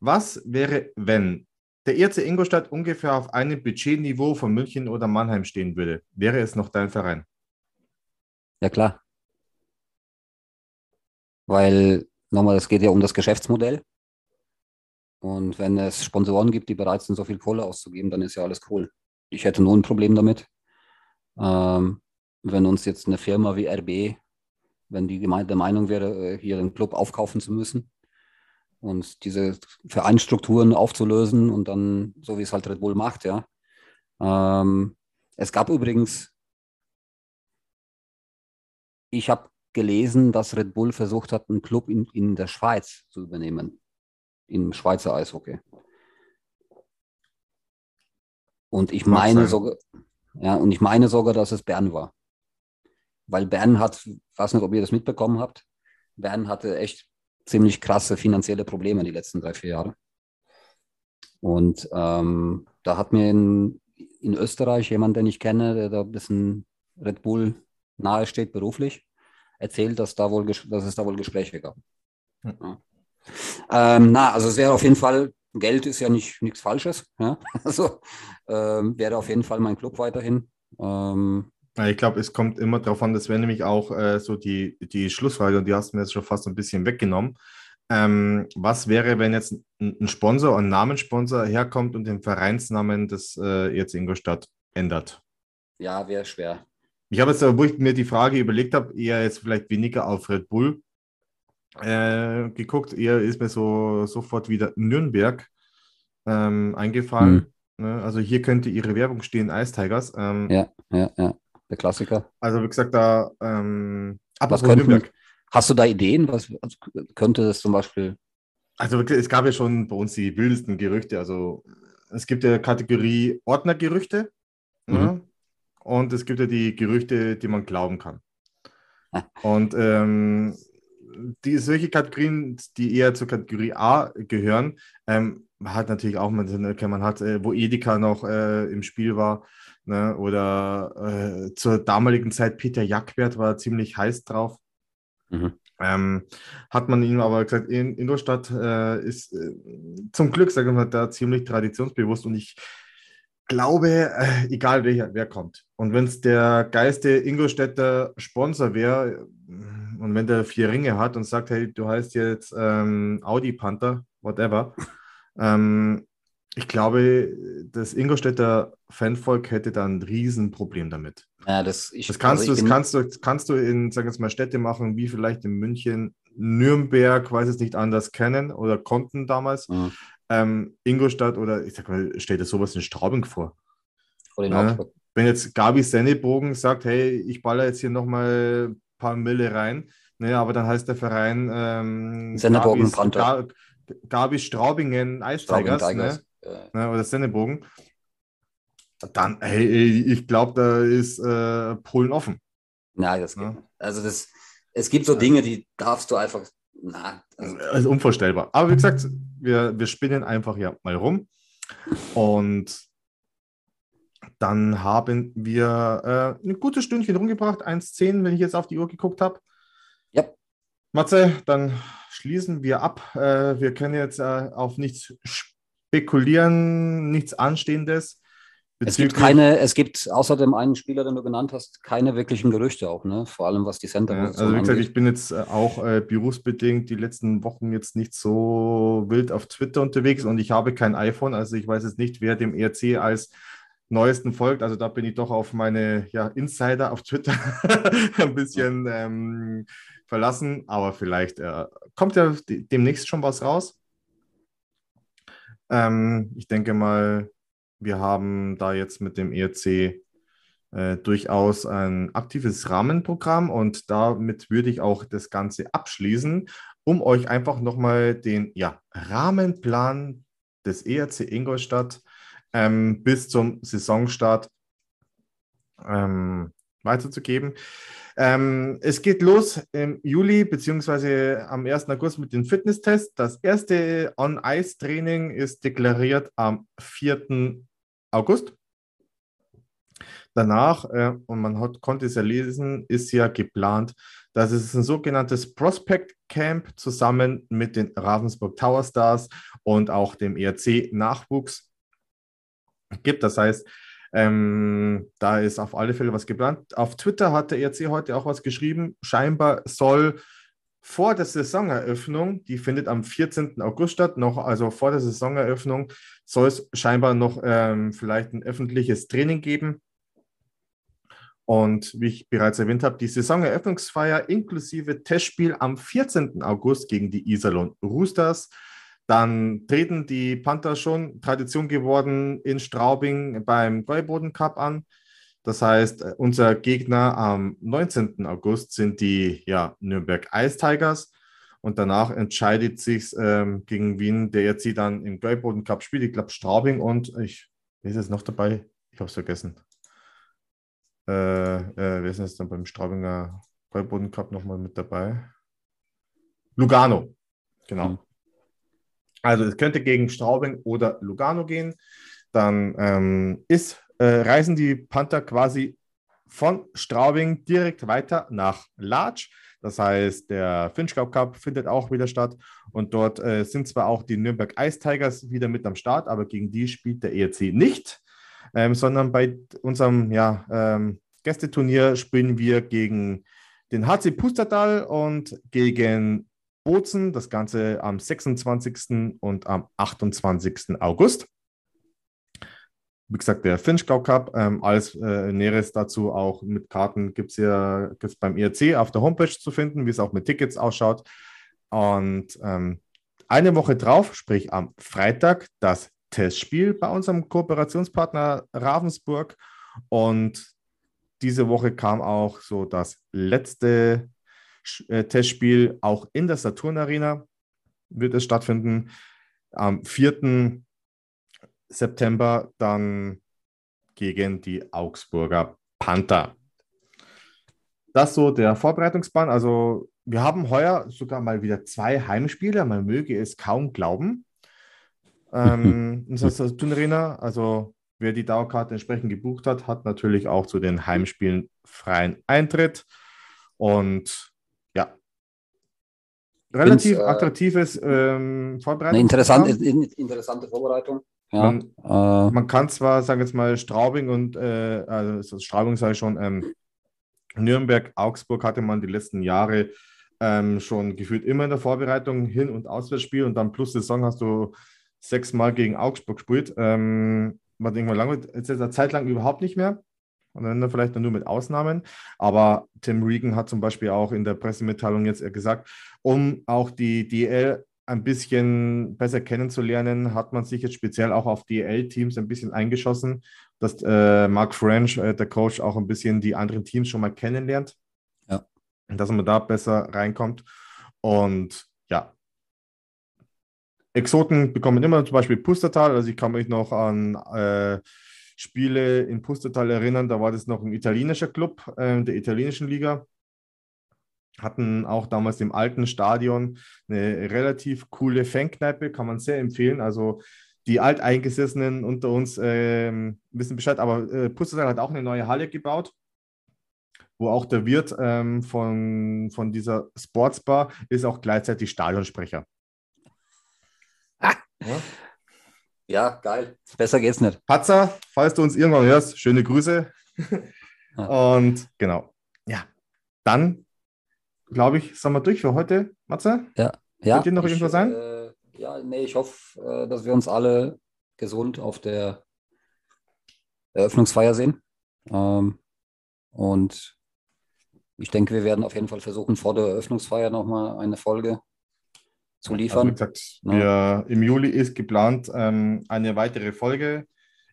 Was wäre, wenn der ERC Ingolstadt ungefähr auf einem Budgetniveau von München oder Mannheim stehen würde? Wäre es noch dein Verein? Ja, klar. Weil, nochmal, es geht ja um das Geschäftsmodell. Und wenn es Sponsoren gibt, die bereit sind, so viel Kohle auszugeben, dann ist ja alles cool. Ich hätte nur ein Problem damit, ähm, wenn uns jetzt eine Firma wie RB wenn die der Meinung wäre, äh, hier den Club aufkaufen zu müssen. Und diese Vereinsstrukturen aufzulösen und dann, so wie es halt Red Bull macht, ja. Ähm, es gab übrigens, ich habe gelesen, dass Red Bull versucht hat, einen Club in, in der Schweiz zu übernehmen, im Schweizer Eishockey. Und ich meine sogar, ja, und ich meine sogar, dass es Bern war. Weil Bern hat, ich weiß nicht, ob ihr das mitbekommen habt, Bern hatte echt ziemlich krasse finanzielle Probleme die letzten drei, vier Jahre. Und ähm, da hat mir in, in Österreich jemand, den ich kenne, der da ein bisschen Red Bull nahe steht beruflich, erzählt, dass, da wohl, dass es da wohl Gespräche gab. Hm. Ja. Ähm, na, also es wäre auf jeden Fall, Geld ist ja nicht nichts Falsches. Ja? [laughs] Also ähm, wäre auf jeden Fall mein Club weiterhin. Ähm, ich glaube, es kommt immer darauf an, das wäre nämlich auch äh, so die, die Schlussfrage und die hast du mir jetzt schon fast ein bisschen weggenommen. Ähm, was wäre, wenn jetzt ein, Sponsor, ein Namenssponsor herkommt und den Vereinsnamen des äh, jetzt Ingolstadt ändert? Ja, wäre schwer. Ich habe jetzt, wo ich mir die Frage überlegt habe, eher jetzt vielleicht weniger auf Red Bull äh, geguckt, eher ist mir so sofort wieder Nürnberg ähm, eingefallen. Mhm. Also hier könnte ihre Werbung stehen, Ice Tigers. Ähm, ja, ja, ja der Klassiker. Also wie gesagt, da ähm, was könnten, Hast du da Ideen? Was könnte das zum Beispiel? Also es gab ja schon bei uns die wildesten Gerüchte. Also es gibt ja Kategorie Ordnergerüchte mhm. ja, und es gibt ja die Gerüchte, die man glauben kann. Ah. Und ähm, die, solche Kategorien, die eher zur Kategorie A gehören, ähm, hat natürlich auch, man, man hat, äh, wo Edeka noch äh, im Spiel war, Ne? Oder äh, zur damaligen Zeit Peter Jackwert war ziemlich heiß drauf. Mhm. Ähm, hat man ihm aber gesagt, in Ingolstadt äh, ist äh, zum Glück, sagen wir mal, da ziemlich traditionsbewusst und ich glaube, äh, egal wer, wer kommt. Und wenn es der geiste Ingolstädter Sponsor wäre äh, und wenn der vier Ringe hat und sagt, hey, du heißt jetzt ähm, Audi Panther, whatever, ähm, ich glaube, das Ingolstädter Fanvolk hätte da ein Riesenproblem damit. Ja, das, ich, das kannst, also du, das kannst, du, kannst du in, sagen wir mal, Städte machen, wie vielleicht in München, Nürnberg, weiß es nicht anders kennen oder konnten damals. Mhm. Ähm, Ingolstadt oder ich sag mal, stell dir sowas in Straubing vor. Oder in ja, Wenn jetzt Gabi Sennebogen sagt, hey, ich baller jetzt hier nochmal ein paar Mille rein, ne, aber dann heißt der Verein ähm, Sennebogen. Gabi Straubingen Ice Tigers. Ne? Ne, oder Sennebogen, dann, hey, ich glaube, da ist äh, Polen offen. Nein, das ja. Also das, es gibt so Dinge, die darfst du einfach. Na, also. also unvorstellbar. Aber wie gesagt, wir, wir spinnen einfach ja mal rum. Und dann haben wir äh, ein gutes Stündchen rumgebracht, 1,10, wenn ich jetzt auf die Uhr geguckt habe. Ja. Matze, dann schließen wir ab. Äh, wir können jetzt äh, auf nichts spekulieren, nichts Anstehendes. Es gibt keine, es gibt außer dem einen Spieler, den du genannt hast, keine wirklichen Gerüchte auch, ne? Vor allem was die Center. Ja, also wie gesagt, ich bin jetzt äh, auch äh, berufsbedingt die letzten Wochen jetzt nicht so wild auf Twitter unterwegs und ich habe kein iPhone, also ich weiß jetzt nicht, wer dem ERC als neuesten folgt. Also da bin ich doch auf meine ja, Insider auf Twitter [laughs] ein bisschen ähm, verlassen, aber vielleicht äh, kommt ja demnächst schon was raus. Ähm, ich denke mal, wir haben da jetzt mit dem ERC äh, durchaus ein aktives Rahmenprogramm und damit würde ich auch das Ganze abschließen, um euch einfach nochmal den ja, Rahmenplan des ERC Ingolstadt ähm, bis zum Saisonstart ähm, weiterzugeben. Ähm, es geht los im Juli beziehungsweise am 1. August mit den Fitnesstests. Das erste On-Ice-Training ist deklariert am 4. August. Danach, äh, und man hat, konnte es ja lesen, ist ja geplant, dass es ein sogenanntes Prospect Camp zusammen mit den Ravensburg Tower Stars und auch dem ERC Nachwuchs gibt. Das heißt, ähm, da ist auf alle Fälle was geplant. Auf Twitter hat der ERC heute auch was geschrieben. Scheinbar soll vor der Saisoneröffnung, die findet am 14. August statt, noch, also vor der Saisoneröffnung, soll es scheinbar noch ähm, vielleicht ein öffentliches Training geben. Und wie ich bereits erwähnt habe, die Saisoneröffnungsfeier inklusive Testspiel am 14. August gegen die Iserlohn Roosters. Dann treten die Panther schon Tradition geworden in Straubing beim Gäuboden Cup an. Das heißt, unser Gegner am 19. August sind die ja, Nürnberg Ice Tigers. Und danach entscheidet sich ähm, gegen Wien, der jetzt sie dann im Gäuboden Cup spielt. Ich glaube, Straubing und ich, wer ist jetzt noch dabei? Ich habe es vergessen. Äh, äh, wer ist jetzt dann beim Straubinger Gäuboden Cup nochmal mit dabei? Lugano, genau. Mhm. Also es könnte gegen Straubing oder Lugano gehen. Dann ähm, ist, äh, reisen die Panther quasi von Straubing direkt weiter nach Latsch. Das heißt, der Finchgau Cup findet auch wieder statt. Und dort äh, sind zwar auch die Nürnberg Ice Tigers wieder mit am Start, aber gegen die spielt der ERC nicht, ähm, sondern bei unserem ja, ähm, Gästeturnier spielen wir gegen den HC Pustertal und gegen Bozen. Das Ganze am 26. und am 28. August wie gesagt, der Finchgau Cup. Ähm, alles äh, Näheres dazu auch mit Karten gibt es ja gibt's beim IRC auf der Homepage zu finden, wie es auch mit Tickets ausschaut. Und ähm, eine Woche drauf, sprich am Freitag, das Testspiel bei unserem Kooperationspartner Ravensburg. Und diese Woche kam auch so das letzte Testspiel auch in der Saturn Arena wird es stattfinden. Am 4. September dann gegen die Augsburger Panther. Das so der Vorbereitungsplan. Also wir haben heuer sogar mal wieder zwei Heimspiele. Man möge es kaum glauben. Ähm, [laughs] in der Turnarena. Also wer die Dauerkarte entsprechend gebucht hat, hat natürlich auch zu den Heimspielen freien Eintritt. Und relativ äh, attraktives ähm, Vorbereitung. Eine interessante, interessante Vorbereitung. Ja, man, äh, man, kann zwar, sagen wir jetzt mal, Straubing und, äh, also Straubing sage ich schon, ähm, Nürnberg, Augsburg hatte man die letzten Jahre ähm, schon gefühlt immer in der Vorbereitung Hin- und Auswärtsspiel und dann plus Saison hast du sechsmal gegen Augsburg gespielt. Ähm, man denkt mal lange, jetzt ist eine Zeit lang überhaupt nicht mehr. Und dann vielleicht nur mit Ausnahmen. Aber Tim Regan hat zum Beispiel auch in der Pressemitteilung jetzt gesagt, um auch die DL ein bisschen besser kennenzulernen, hat man sich jetzt speziell auch auf DL-Teams ein bisschen eingeschossen, dass äh, Mark French, äh, der Coach, auch ein bisschen die anderen Teams schon mal kennenlernt. Ja. Dass man da besser reinkommt. Und ja, Exoten bekommen immer zum Beispiel Pustertal. Also ich kann mich noch an äh, Spiele in Pustertal erinnern. Da war das noch ein italienischer Club äh, der italienischen Liga hatten auch damals im alten Stadion eine relativ coole Fankneipe, kann man sehr empfehlen. Also die Alteingesessenen unter uns ähm, wissen Bescheid, aber äh, Pustertal hat auch eine neue Halle gebaut, wo auch der Wirt ähm, von, von dieser Sportsbar ist auch gleichzeitig Stadionsprecher. Ah. Ja? Ja? geil. Besser geht's nicht. Patzer, falls du uns irgendwann hörst, schöne Grüße. [laughs] Und genau. Ja, dann glaube ich, sind wir durch für heute, Matze? Ja. ja Wird dir noch ich, irgendwas sein? Äh, ja, nee, ich hoffe, äh, dass wir uns alle gesund auf der Eröffnungsfeier sehen. Ähm, und ich denke, wir werden auf jeden Fall versuchen, vor der Eröffnungsfeier nochmal eine Folge zu liefern. Also gesagt, ja. wir, im Juli ist geplant ähm, eine weitere Folge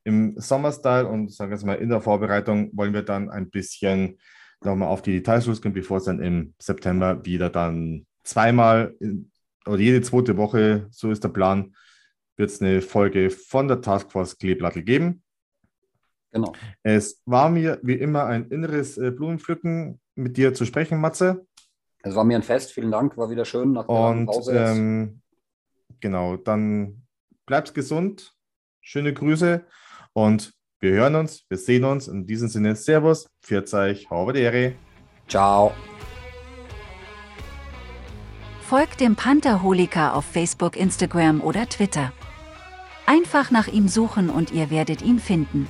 im Sommerstyle und sagen wir mal in der Vorbereitung wollen wir dann ein bisschen nochmal auf die Details losgehen, bevor es dann im September wieder dann zweimal in, oder jede zweite Woche, so ist der Plan, wird es eine Folge von der Taskforce Kleeblattel geben. Genau. Es war mir wie immer ein inneres äh, Blumenpflücken, mit dir zu sprechen, Matze. Es war mir ein Fest, vielen Dank, war wieder schön nach der Und, Pause. Ähm, genau, dann bleib's gesund, schöne Grüße und wir hören uns, wir sehen uns. In diesem Sinne, Servus, pfiat euch, Ehre. Ciao. Folgt dem Pantherholiker auf Facebook, Instagram oder Twitter. Einfach nach ihm suchen und ihr werdet ihn finden.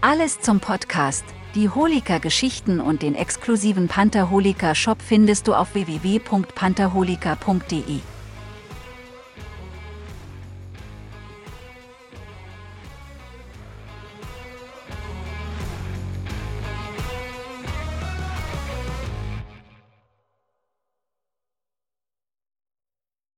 Alles zum Podcast, die Holika-Geschichten und den exklusiven Pantherholika-Shop findest du auf www.pantherholika.de.